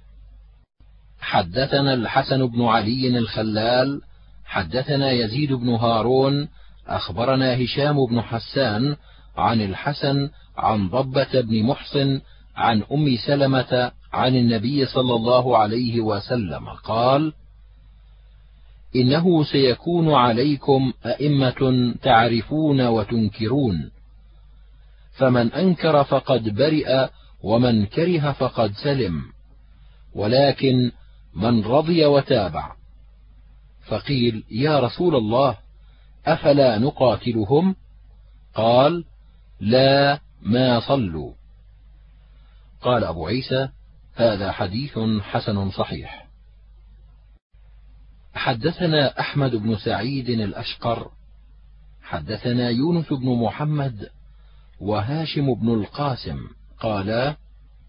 حدثنا الحسن بن علي الخلال حدثنا يزيد بن هارون أخبرنا هشام بن حسان عن الحسن عن ضبة بن محصن عن أم سلمة عن النبي صلى الله عليه وسلم قال إنه سيكون عليكم أئمة تعرفون وتنكرون فمن أنكر فقد برئ ومن كره فقد سلم ولكن من رضي وتابع. فقيل يا رسول الله أفلا نقاتلهم؟ قال لا ما صلوا. قال أبو عيسى هذا حديث حسن صحيح. حدثنا أحمد بن سعيد الأشقر حدثنا يونس بن محمد وهاشم بن القاسم قالا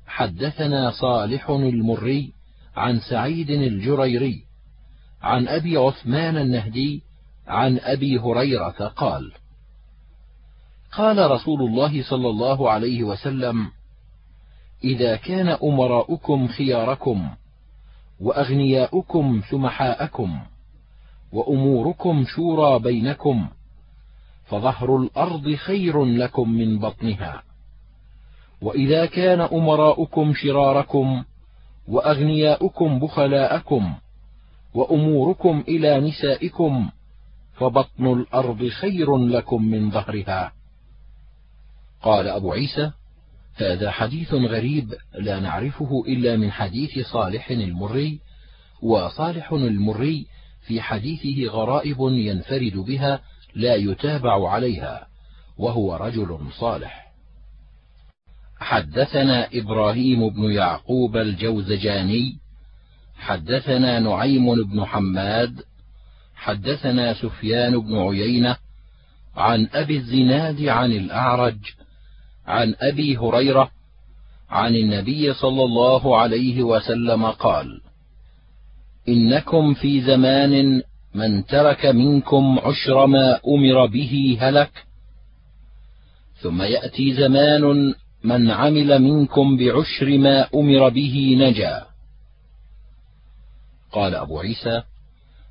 حدثنا صالح المري عن سعيد الجريري عن أبي عثمان النهدي عن أبي هريرة قال قال رسول الله صلى الله عليه وسلم إذا كان أمراؤكم خياركم وأغنياؤكم سمحاءكم وأموركم شورى بينكم فظهر الأرض خير لكم من بطنها. وإذا كان أمراؤكم شراركم وأغنياؤكم بخلاءكم وأموركم إلى نسائكم فبطن الأرض خير لكم من ظهرها. قال أبو عيسى هذا حديث غريب لا نعرفه إلا من حديث صالح المري وصالح المري في حديثه غرائب ينفرد بها لا يتابع عليها وهو رجل صالح. حدثنا إبراهيم بن يعقوب الجوزجاني حدثنا نعيم بن حماد حدثنا سفيان بن عيينة عن أبي الزناد عن الأعرج عن أبي هريرة عن النبي صلى الله عليه وسلم قال إنكم في زمان من ترك منكم عشر ما أمر به هلك ثم يأتي زمان من عمل منكم بعشر ما أمر به نجا. قال أبو عيسى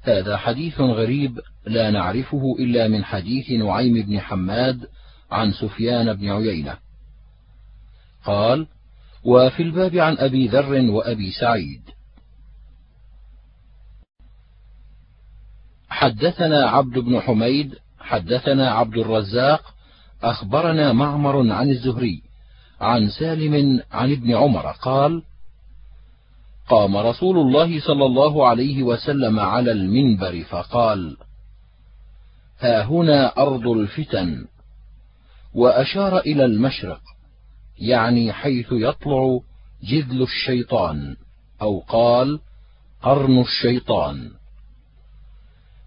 هذا حديث غريب لا نعرفه إلا من حديث نعيم بن حماد عن سفيان بن عيينة. قال وفي الباب عن أبي ذر وأبي سعيد. حدثنا عبد بن حميد حدثنا عبد الرزاق أخبرنا معمر عن الزهري عن سالم عن ابن عمر قال قام رسول الله صلى الله عليه وسلم على المنبر فقال ها هنا أرض الفتن وأشار إلى المشرق. يعني حيث يطلع جذل الشيطان أو قال قرن الشيطان.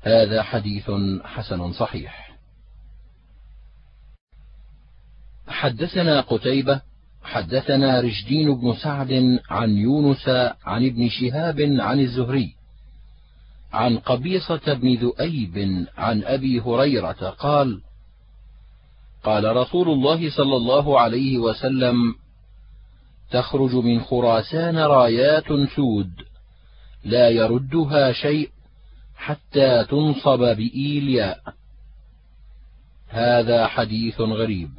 هذا حديث حسن صحيح. حدثنا قتيبة حدثنا رشدين بن سعد عن يونس عن ابن شهاب عن الزهري عن قبيصة بن ذؤيب عن أبي هريرة قال قال رسول الله صلى الله عليه وسلم تخرج من خراسان رايات سود لا يردها شيء حتى تنصب بإيلياء هذا حديث غريب.